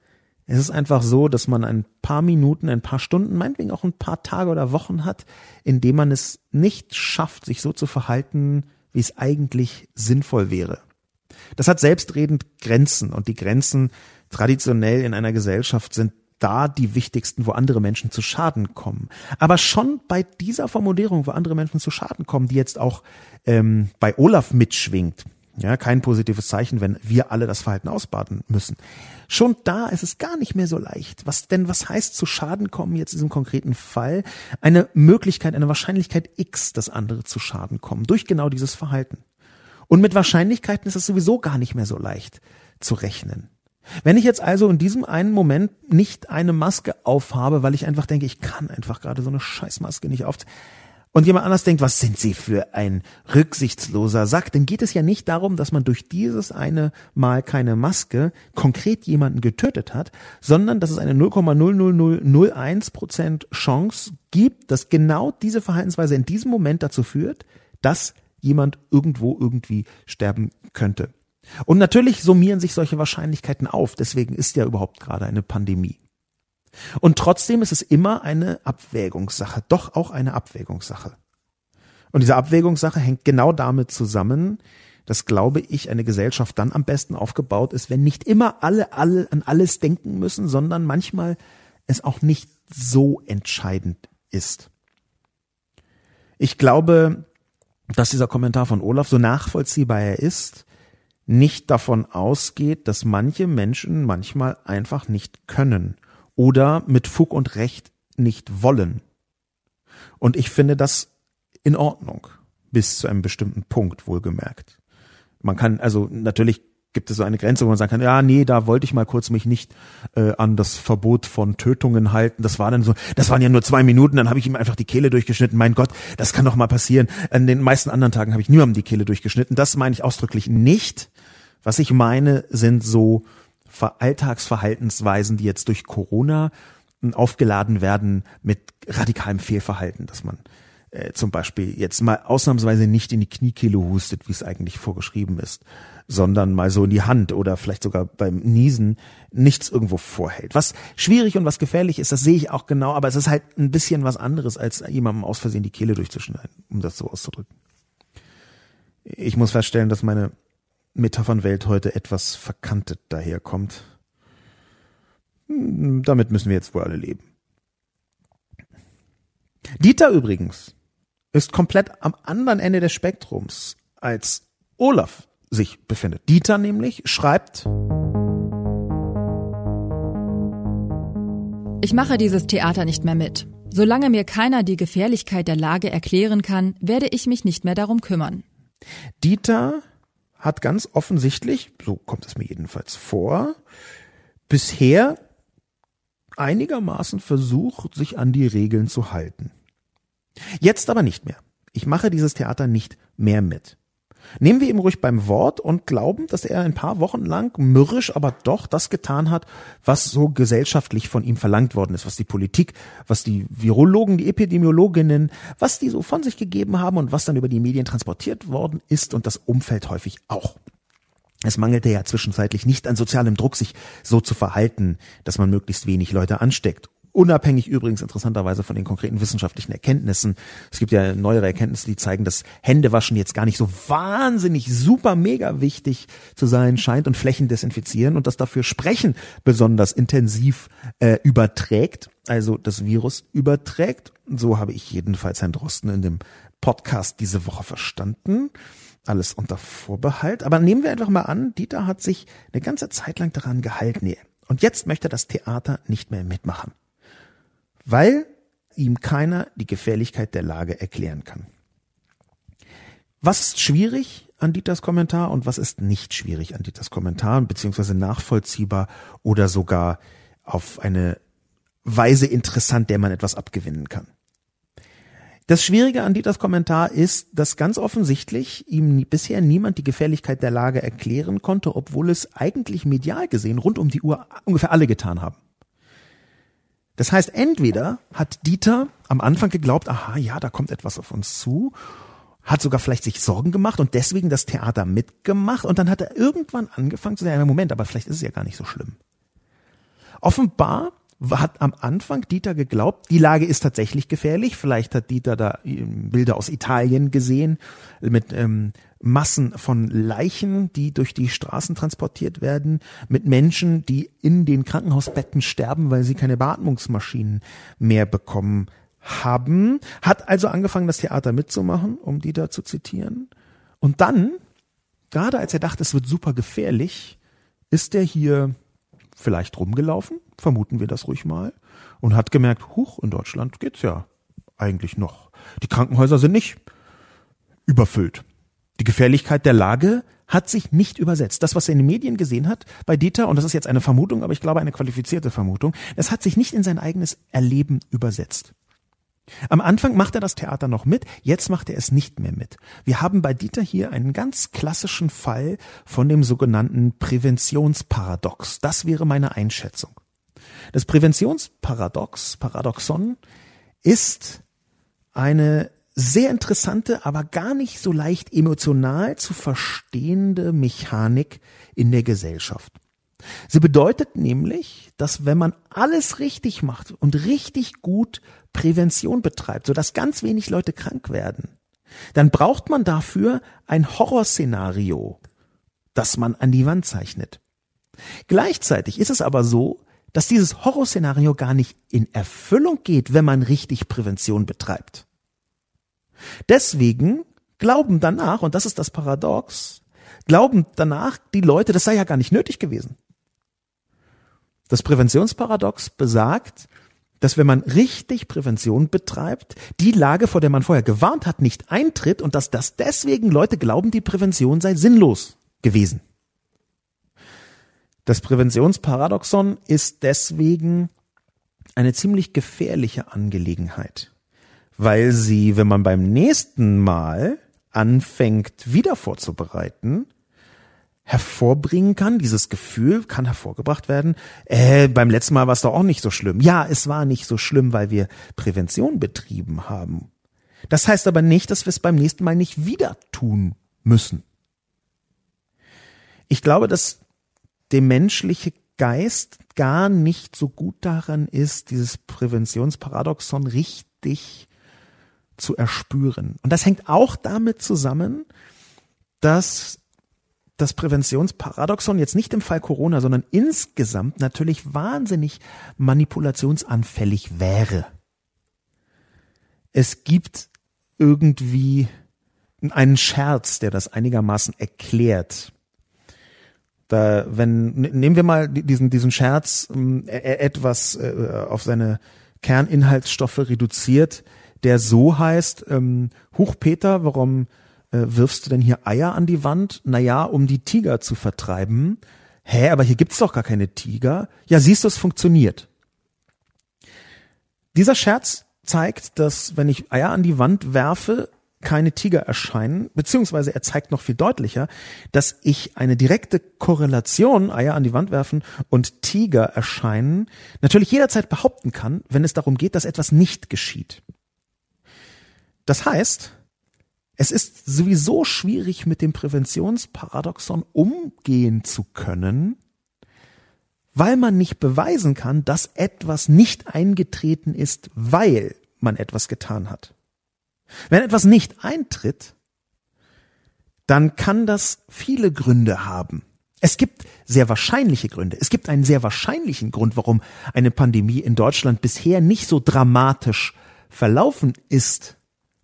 es ist einfach so, dass man ein paar Minuten, ein paar Stunden, meinetwegen auch ein paar Tage oder Wochen hat, in dem man es nicht schafft, sich so zu verhalten, wie es eigentlich sinnvoll wäre. Das hat selbstredend Grenzen und die Grenzen traditionell in einer Gesellschaft sind da die wichtigsten, wo andere Menschen zu Schaden kommen. Aber schon bei dieser Formulierung, wo andere Menschen zu Schaden kommen, die jetzt auch ähm, bei Olaf mitschwingt, Ja, kein positives Zeichen, wenn wir alle das Verhalten ausbaden müssen. Schon da ist es gar nicht mehr so leicht. Was denn, was heißt zu Schaden kommen jetzt in diesem konkreten Fall? Eine Möglichkeit, eine Wahrscheinlichkeit X, dass andere zu Schaden kommen durch genau dieses Verhalten. Und mit Wahrscheinlichkeiten ist es sowieso gar nicht mehr so leicht zu rechnen. Wenn ich jetzt also in diesem einen Moment nicht eine Maske aufhabe, weil ich einfach denke, ich kann einfach gerade so eine Scheißmaske nicht auf, und jemand anders denkt, was sind Sie für ein rücksichtsloser Sack, dann geht es ja nicht darum, dass man durch dieses eine Mal keine Maske konkret jemanden getötet hat, sondern dass es eine 0,00001 Prozent Chance gibt, dass genau diese Verhaltensweise in diesem Moment dazu führt, dass jemand irgendwo irgendwie sterben könnte. Und natürlich summieren sich solche Wahrscheinlichkeiten auf. Deswegen ist ja überhaupt gerade eine Pandemie. Und trotzdem ist es immer eine Abwägungssache, doch auch eine Abwägungssache. Und diese Abwägungssache hängt genau damit zusammen, dass, glaube ich, eine Gesellschaft dann am besten aufgebaut ist, wenn nicht immer alle, alle an alles denken müssen, sondern manchmal es auch nicht so entscheidend ist. Ich glaube, dass dieser Kommentar von Olaf, so nachvollziehbar er ist, nicht davon ausgeht, dass manche Menschen manchmal einfach nicht können oder mit Fug und Recht nicht wollen. Und ich finde das in Ordnung, bis zu einem bestimmten Punkt wohlgemerkt. Man kann, also natürlich gibt es so eine Grenze, wo man sagen kann, ja, nee, da wollte ich mal kurz mich nicht äh, an das Verbot von Tötungen halten. Das war dann so, das waren ja nur zwei Minuten, dann habe ich ihm einfach die Kehle durchgeschnitten. Mein Gott, das kann doch mal passieren. An den meisten anderen Tagen habe ich niemandem die Kehle durchgeschnitten. Das meine ich ausdrücklich nicht. Was ich meine, sind so Alltagsverhaltensweisen, die jetzt durch Corona hm, aufgeladen werden mit radikalem Fehlverhalten, dass man äh, zum Beispiel jetzt mal ausnahmsweise nicht in die Kniekehle hustet, wie es eigentlich vorgeschrieben ist, sondern mal so in die Hand oder vielleicht sogar beim Niesen nichts irgendwo vorhält. Was schwierig und was gefährlich ist, das sehe ich auch genau, aber es ist halt ein bisschen was anderes, als jemandem aus Versehen die Kehle durchzuschneiden, um das so auszudrücken. Ich muss feststellen, dass meine Metaphernwelt heute etwas verkantet daherkommt. Hm, damit müssen wir jetzt wohl alle leben. Dieter übrigens ist komplett am anderen Ende des Spektrums, als Olaf sich befindet. Dieter nämlich schreibt, Ich mache dieses Theater nicht mehr mit. Solange mir keiner die Gefährlichkeit der Lage erklären kann, werde ich mich nicht mehr darum kümmern. Dieter hat ganz offensichtlich, so kommt es mir jedenfalls vor, bisher einigermaßen versucht, sich an die Regeln zu halten. Jetzt aber nicht mehr. Ich mache dieses Theater nicht mehr mit. Nehmen wir ihm ruhig beim Wort und glauben, dass er ein paar Wochen lang mürrisch, aber doch das getan hat, was so gesellschaftlich von ihm verlangt worden ist, was die Politik, was die Virologen, die Epidemiologinnen, was die so von sich gegeben haben und was dann über die Medien transportiert worden ist und das Umfeld häufig auch. Es mangelte ja zwischenzeitlich nicht an sozialem Druck, sich so zu verhalten, dass man möglichst wenig Leute ansteckt Unabhängig übrigens interessanterweise von den konkreten wissenschaftlichen Erkenntnissen. Es gibt ja neuere Erkenntnisse, die zeigen, dass Händewaschen jetzt gar nicht so wahnsinnig super mega wichtig zu sein scheint und Flächen desinfizieren und dass dafür Sprechen besonders intensiv äh, überträgt, also das Virus überträgt. So habe ich jedenfalls Herrn Drosten in dem Podcast diese Woche verstanden. Alles unter Vorbehalt. Aber nehmen wir einfach mal an, Dieter hat sich eine ganze Zeit lang daran gehalten. Und jetzt möchte das Theater nicht mehr mitmachen weil ihm keiner die Gefährlichkeit der Lage erklären kann. Was ist schwierig an Dieters Kommentar und was ist nicht schwierig an Dieters Kommentar, beziehungsweise nachvollziehbar oder sogar auf eine Weise interessant, der man etwas abgewinnen kann? Das Schwierige an Dieters Kommentar ist, dass ganz offensichtlich ihm bisher niemand die Gefährlichkeit der Lage erklären konnte, obwohl es eigentlich medial gesehen rund um die Uhr ungefähr alle getan haben. Das heißt, entweder hat Dieter am Anfang geglaubt, aha, ja, da kommt etwas auf uns zu, hat sogar vielleicht sich Sorgen gemacht und deswegen das Theater mitgemacht und dann hat er irgendwann angefangen zu sagen, Moment, aber vielleicht ist es ja gar nicht so schlimm. Offenbar hat am Anfang Dieter geglaubt, die Lage ist tatsächlich gefährlich. Vielleicht hat Dieter da ähm, Bilder aus Italien gesehen mit ähm, Massen von Leichen, die durch die Straßen transportiert werden, mit Menschen, die in den Krankenhausbetten sterben, weil sie keine Beatmungsmaschinen mehr bekommen haben. Hat also angefangen, das Theater mitzumachen, um Dieter zu zitieren. Und dann gerade als er dachte, es wird super gefährlich, ist er hier vielleicht rumgelaufen, vermuten wir das ruhig mal, und hat gemerkt, huch, in Deutschland geht's ja eigentlich noch. Die Krankenhäuser sind nicht überfüllt. Die Gefährlichkeit der Lage hat sich nicht übersetzt. Das, was er in den Medien gesehen hat bei Dieter, und das ist jetzt eine Vermutung, aber ich glaube eine qualifizierte Vermutung, es hat sich nicht in sein eigenes Erleben übersetzt. Am Anfang macht er das Theater noch mit, jetzt macht er es nicht mehr mit. Wir haben bei Dieter hier einen ganz klassischen Fall von dem sogenannten Präventionsparadox. Das wäre meine Einschätzung. Das Präventionsparadox, Paradoxon, ist eine sehr interessante, aber gar nicht so leicht emotional zu verstehende Mechanik in der Gesellschaft. Sie bedeutet nämlich, dass wenn man alles richtig macht und richtig gut Prävention betreibt, sodass ganz wenig Leute krank werden, dann braucht man dafür ein Horrorszenario, das man an die Wand zeichnet. Gleichzeitig ist es aber so, dass dieses Horrorszenario gar nicht in Erfüllung geht, wenn man richtig Prävention betreibt. Deswegen glauben danach, und das ist das Paradox, glauben danach die Leute, das sei ja gar nicht nötig gewesen. Das Präventionsparadox besagt, dass wenn man richtig Prävention betreibt, die Lage, vor der man vorher gewarnt hat, nicht eintritt und dass das deswegen Leute glauben, die Prävention sei sinnlos gewesen. Das Präventionsparadoxon ist deswegen eine ziemlich gefährliche Angelegenheit weil sie, wenn man beim nächsten Mal anfängt, wieder vorzubereiten, hervorbringen kann, dieses Gefühl kann hervorgebracht werden, äh, beim letzten Mal war es doch auch nicht so schlimm. Ja, es war nicht so schlimm, weil wir Prävention betrieben haben. Das heißt aber nicht, dass wir es beim nächsten Mal nicht wieder tun müssen. Ich glaube, dass der menschliche Geist gar nicht so gut daran ist, dieses Präventionsparadoxon richtig zu erspüren. Und das hängt auch damit zusammen, dass das Präventionsparadoxon jetzt nicht im Fall Corona, sondern insgesamt natürlich wahnsinnig manipulationsanfällig wäre. Es gibt irgendwie einen Scherz, der das einigermaßen erklärt. Da, wenn, nehmen wir mal diesen, diesen Scherz äh, etwas äh, auf seine Kerninhaltsstoffe reduziert, der so heißt, ähm, Huch Peter, warum äh, wirfst du denn hier Eier an die Wand? Naja, um die Tiger zu vertreiben. Hä, aber hier gibt's doch gar keine Tiger. Ja, siehst du, es funktioniert. Dieser Scherz zeigt, dass wenn ich Eier an die Wand werfe, keine Tiger erscheinen, beziehungsweise er zeigt noch viel deutlicher, dass ich eine direkte Korrelation, Eier an die Wand werfen und Tiger erscheinen, natürlich jederzeit behaupten kann, wenn es darum geht, dass etwas nicht geschieht. Das heißt, es ist sowieso schwierig, mit dem Präventionsparadoxon umgehen zu können, weil man nicht beweisen kann, dass etwas nicht eingetreten ist, weil man etwas getan hat. Wenn etwas nicht eintritt, dann kann das viele Gründe haben. Es gibt sehr wahrscheinliche Gründe. Es gibt einen sehr wahrscheinlichen Grund, warum eine Pandemie in Deutschland bisher nicht so dramatisch verlaufen ist,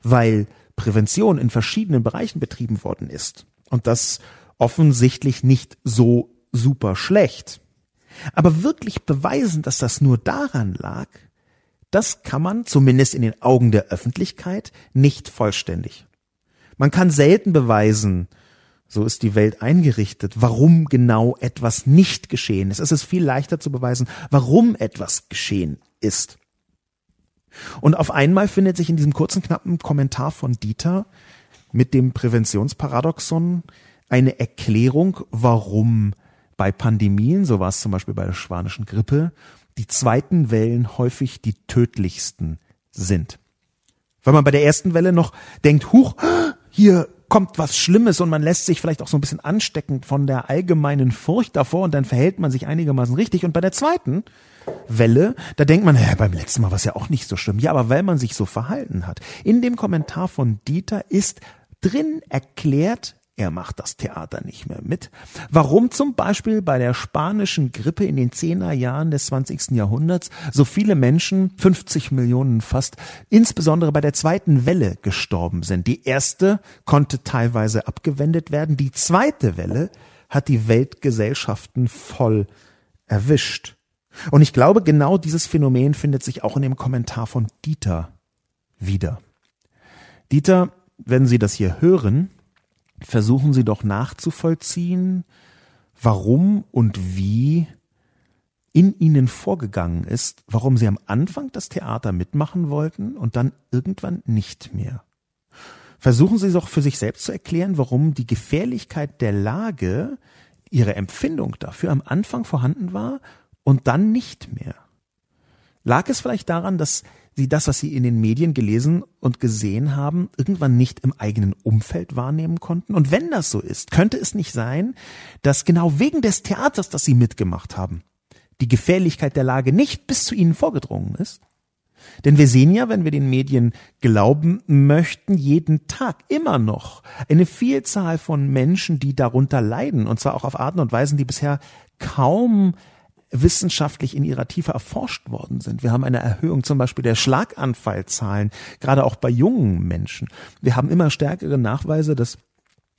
weil Prävention in verschiedenen Bereichen betrieben worden ist. Und das offensichtlich nicht so super schlecht. Aber wirklich beweisen, dass das nur daran lag, das kann man, zumindest in den Augen der Öffentlichkeit, nicht vollständig. Man kann selten beweisen, so ist die Welt eingerichtet, warum genau etwas nicht geschehen ist. Es ist viel leichter zu beweisen, warum etwas geschehen ist. Und auf einmal findet sich in diesem kurzen, knappen Kommentar von Dieter mit dem Präventionsparadoxon eine Erklärung, warum bei Pandemien, so war es zum Beispiel bei der spanischen Grippe, die zweiten Wellen häufig die tödlichsten sind. Weil man bei der ersten Welle noch denkt, huch, hier kommt was Schlimmes und man lässt sich vielleicht auch so ein bisschen anstecken von der allgemeinen Furcht davor und dann verhält man sich einigermaßen richtig. Und bei der zweiten Welle, da denkt man, ja, beim letzten Mal war es ja auch nicht so schlimm. Ja, aber weil man sich so verhalten hat. In dem Kommentar von Dieter ist drin erklärt, er macht das Theater nicht mehr mit. Warum zum Beispiel bei der spanischen Grippe in den Zehnerjahren des 20. Jahrhunderts so viele Menschen, 50 Millionen fast, insbesondere bei der zweiten Welle gestorben sind. Die erste konnte teilweise abgewendet werden. Die zweite Welle hat die Weltgesellschaften voll erwischt. Und ich glaube, genau dieses Phänomen findet sich auch in dem Kommentar von Dieter wieder. Dieter, wenn Sie das hier hören, versuchen Sie doch nachzuvollziehen, warum und wie in Ihnen vorgegangen ist, warum Sie am Anfang das Theater mitmachen wollten und dann irgendwann nicht mehr. Versuchen Sie doch für sich selbst zu erklären, warum die Gefährlichkeit der Lage, Ihre Empfindung dafür am Anfang vorhanden war und dann nicht mehr. Lag es vielleicht daran, dass sie das, was sie in den Medien gelesen und gesehen haben, irgendwann nicht im eigenen Umfeld wahrnehmen konnten? Und wenn das so ist, könnte es nicht sein, dass genau wegen des Theaters, das sie mitgemacht haben, die Gefährlichkeit der Lage nicht bis zu ihnen vorgedrungen ist? Denn wir sehen ja, wenn wir den Medien glauben möchten, jeden Tag immer noch eine Vielzahl von Menschen, die darunter leiden, und zwar auch auf Arten und Weisen, die bisher kaum wissenschaftlich in ihrer Tiefe erforscht worden sind. Wir haben eine Erhöhung zum Beispiel der Schlaganfallzahlen, gerade auch bei jungen Menschen. Wir haben immer stärkere Nachweise, dass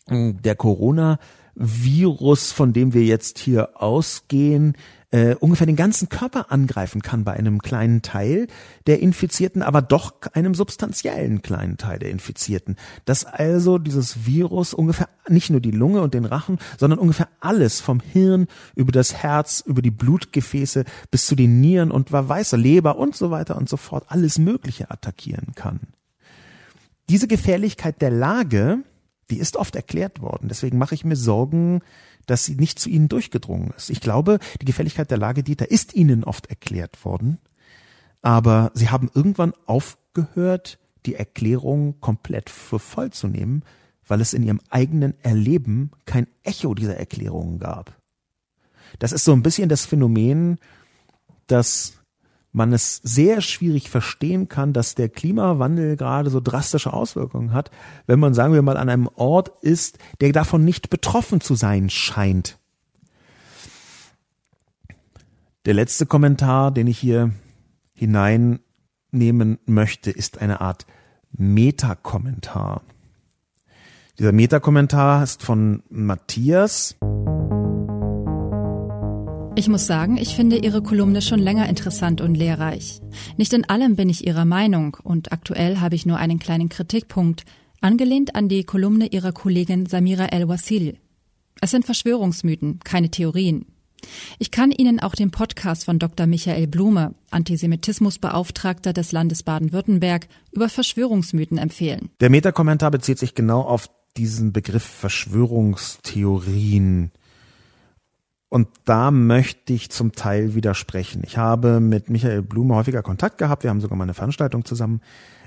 hm, der Corona Virus, von dem wir jetzt hier ausgehen, äh, ungefähr den ganzen Körper angreifen kann bei einem kleinen Teil der Infizierten, aber doch einem substanziellen kleinen Teil der Infizierten. Dass also dieses Virus ungefähr nicht nur die Lunge und den Rachen, sondern ungefähr alles vom Hirn über das Herz, über die Blutgefäße bis zu den Nieren und wer weiß, Leber und so weiter und so fort alles Mögliche attackieren kann. Diese Gefährlichkeit der Lage, die ist oft erklärt worden. Deswegen mache ich mir Sorgen, dass sie nicht zu ihnen durchgedrungen ist. Ich glaube, die Gefälligkeit der Lage, Dieter, ist ihnen oft erklärt worden, aber sie haben irgendwann aufgehört, die Erklärung komplett für voll zu nehmen, weil es in ihrem eigenen Erleben kein Echo dieser Erklärungen gab. Das ist so ein bisschen das Phänomen, dass man es sehr schwierig verstehen kann, dass der Klimawandel gerade so drastische Auswirkungen hat, wenn man, sagen wir mal, an einem Ort ist, der davon nicht betroffen zu sein scheint. Der letzte Kommentar, den ich hier hineinnehmen möchte, ist eine Art Metakommentar. Dieser Metakommentar ist von Matthias. Ich muss sagen, ich finde Ihre Kolumne schon länger interessant und lehrreich. Nicht in allem bin ich Ihrer Meinung und aktuell habe ich nur einen kleinen Kritikpunkt, angelehnt an die Kolumne Ihrer Kollegin Samira El-Wasil. Es sind Verschwörungsmythen, keine Theorien. Ich kann Ihnen auch den Podcast von Dr. Michael Blume, Antisemitismusbeauftragter des Landes Baden-Württemberg, über Verschwörungsmythen empfehlen. Der Metakommentar bezieht sich genau auf diesen Begriff Verschwörungstheorien. Und da möchte ich zum Teil widersprechen. Ich habe mit Michael Blume häufiger Kontakt gehabt. Wir haben sogar mal eine Veranstaltung zusammen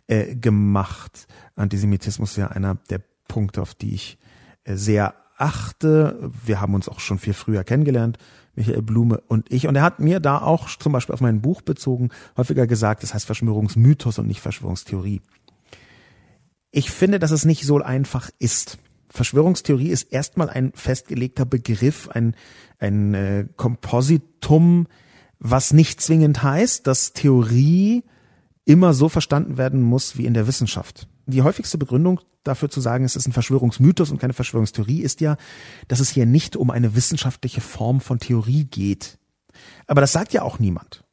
äh, gemacht. Antisemitismus ist ja einer der Punkte, auf die ich äh, sehr achte. Wir haben uns auch schon viel früher kennengelernt, Michael Blume und ich. Und er hat mir da auch zum Beispiel auf mein Buch bezogen häufiger gesagt, das heißt Verschwörungsmythos und nicht Verschwörungstheorie. Ich finde, dass es nicht so einfach ist. Verschwörungstheorie ist erstmal ein festgelegter Begriff, ein, ein äh, Kompositum, was nicht zwingend heißt, dass Theorie immer so verstanden werden muss wie in der Wissenschaft. Die häufigste Begründung dafür zu sagen, es ist ein Verschwörungsmythos und keine Verschwörungstheorie, ist ja, dass es hier nicht um eine wissenschaftliche Form von Theorie geht. Aber das sagt ja auch niemand.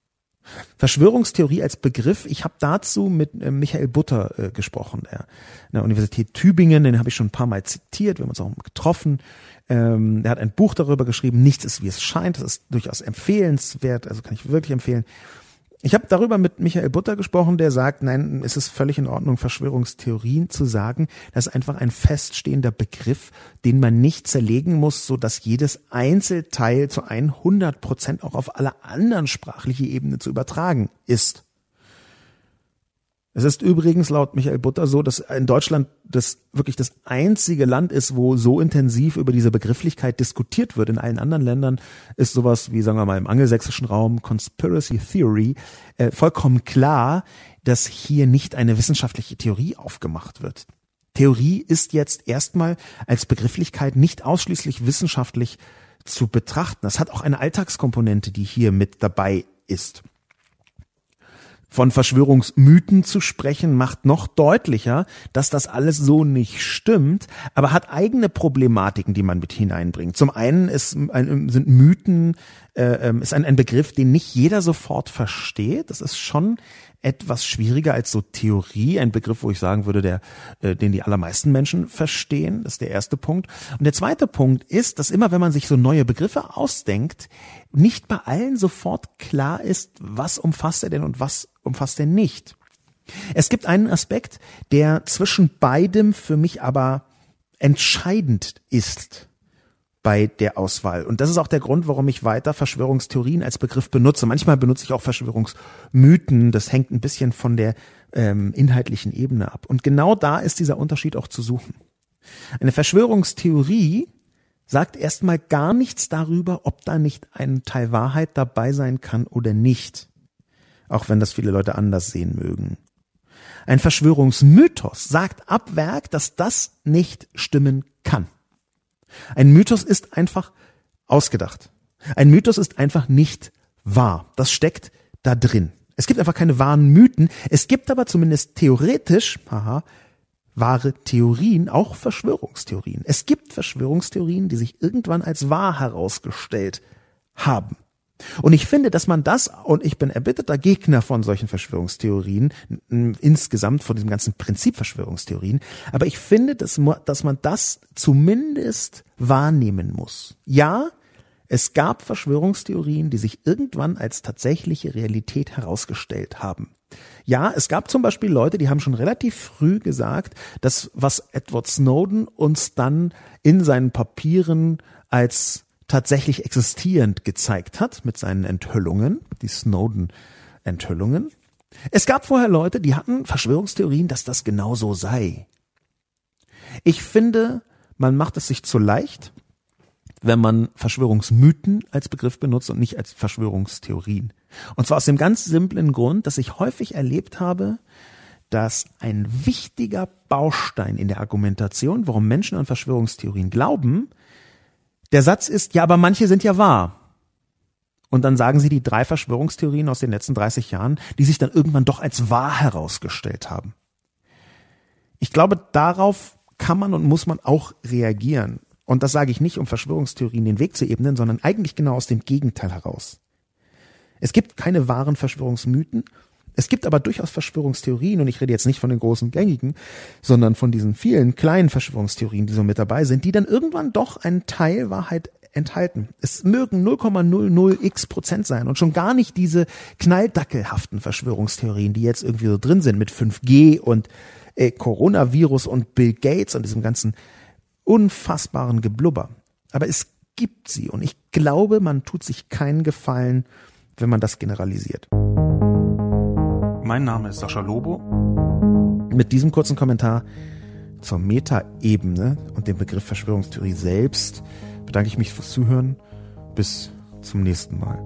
Verschwörungstheorie als Begriff, ich habe dazu mit äh, Michael Butter äh, gesprochen, der, der Universität Tübingen, den habe ich schon ein paar Mal zitiert, wir haben uns auch getroffen. Ähm, er hat ein Buch darüber geschrieben, nichts ist wie es scheint, das ist durchaus empfehlenswert, also kann ich wirklich empfehlen. Ich habe darüber mit Michael Butter gesprochen, der sagt, nein, es ist völlig in Ordnung, Verschwörungstheorien zu sagen. Das ist einfach ein feststehender Begriff, den man nicht zerlegen muss, so dass jedes Einzelteil zu 100 Prozent auch auf alle anderen sprachliche Ebene zu übertragen ist. Es ist übrigens laut Michael Butter so, dass in Deutschland das wirklich das einzige Land ist, wo so intensiv über diese Begrifflichkeit diskutiert wird. In allen anderen Ländern ist sowas wie, sagen wir mal, im angelsächsischen Raum Conspiracy Theory äh, vollkommen klar, dass hier nicht eine wissenschaftliche Theorie aufgemacht wird. Theorie ist jetzt erstmal als Begrifflichkeit nicht ausschließlich wissenschaftlich zu betrachten. Das hat auch eine Alltagskomponente, die hier mit dabei ist. Von Verschwörungsmythen zu sprechen macht noch deutlicher, dass das alles so nicht stimmt, aber hat eigene Problematiken, die man mit hineinbringt. Zum einen ist, sind Mythen äh, ähm, ist ein, ein Begriff, den nicht jeder sofort versteht. Das ist schon etwas schwieriger als so Theorie, ein Begriff, wo ich sagen würde, der, äh, den die allermeisten Menschen verstehen. Das ist der erste Punkt. Und der zweite Punkt ist, dass immer, wenn man sich so neue Begriffe ausdenkt, nicht bei allen sofort klar ist, was umfasst er denn und was umfasst er nicht. Es gibt einen Aspekt, der zwischen beidem für mich aber entscheidend ist bei der Auswahl. Und das ist auch der Grund, warum ich weiter Verschwörungstheorien als Begriff benutze. Manchmal benutze ich auch Verschwörungsmythen. Das hängt ein bisschen von der ähm, inhaltlichen Ebene ab. Und genau da ist dieser Unterschied auch zu suchen. Eine Verschwörungstheorie sagt erstmal gar nichts darüber, ob da nicht ein Teil Wahrheit dabei sein kann oder nicht. Auch wenn das viele Leute anders sehen mögen. Ein Verschwörungsmythos sagt ab Werk, dass das nicht stimmen kann. Ein Mythos ist einfach ausgedacht. Ein Mythos ist einfach nicht wahr. Das steckt da drin. Es gibt einfach keine wahren Mythen. Es gibt aber zumindest theoretisch, haha, wahre Theorien, auch Verschwörungstheorien. Es gibt Verschwörungstheorien, die sich irgendwann als wahr herausgestellt haben. Und ich finde, dass man das, und ich bin erbitterter Gegner von solchen Verschwörungstheorien, insgesamt von diesem ganzen Prinzip Verschwörungstheorien, aber ich finde, dass, dass man das zumindest wahrnehmen muss. Ja, es gab Verschwörungstheorien, die sich irgendwann als tatsächliche Realität herausgestellt haben. Ja, es gab zum Beispiel Leute, die haben schon relativ früh gesagt, dass was Edward Snowden uns dann in seinen Papieren als tatsächlich existierend gezeigt hat mit seinen Enthüllungen, die Snowden-Enthüllungen. Es gab vorher Leute, die hatten Verschwörungstheorien, dass das genau so sei. Ich finde, man macht es sich zu leicht, wenn man Verschwörungsmythen als Begriff benutzt und nicht als Verschwörungstheorien. Und zwar aus dem ganz simplen Grund, dass ich häufig erlebt habe, dass ein wichtiger Baustein in der Argumentation, warum Menschen an Verschwörungstheorien glauben, der Satz ist, ja, aber manche sind ja wahr. Und dann sagen sie die drei Verschwörungstheorien aus den letzten 30 Jahren, die sich dann irgendwann doch als wahr herausgestellt haben. Ich glaube, darauf kann man und muss man auch reagieren. Und das sage ich nicht, um Verschwörungstheorien den Weg zu ebnen, sondern eigentlich genau aus dem Gegenteil heraus. Es gibt keine wahren Verschwörungsmythen es gibt aber durchaus Verschwörungstheorien, und ich rede jetzt nicht von den großen gängigen, sondern von diesen vielen kleinen Verschwörungstheorien, die so mit dabei sind, die dann irgendwann doch einen Teil Wahrheit enthalten. Es mögen 0,00x Prozent sein und schon gar nicht diese knalldackelhaften Verschwörungstheorien, die jetzt irgendwie so drin sind mit 5G und äh, Coronavirus und Bill Gates und diesem ganzen unfassbaren Geblubber. Aber es gibt sie und ich glaube, man tut sich keinen Gefallen, wenn man das generalisiert. Mein Name ist Sascha Lobo. Mit diesem kurzen Kommentar zur Metaebene und dem Begriff Verschwörungstheorie selbst bedanke ich mich fürs Zuhören. Bis zum nächsten Mal.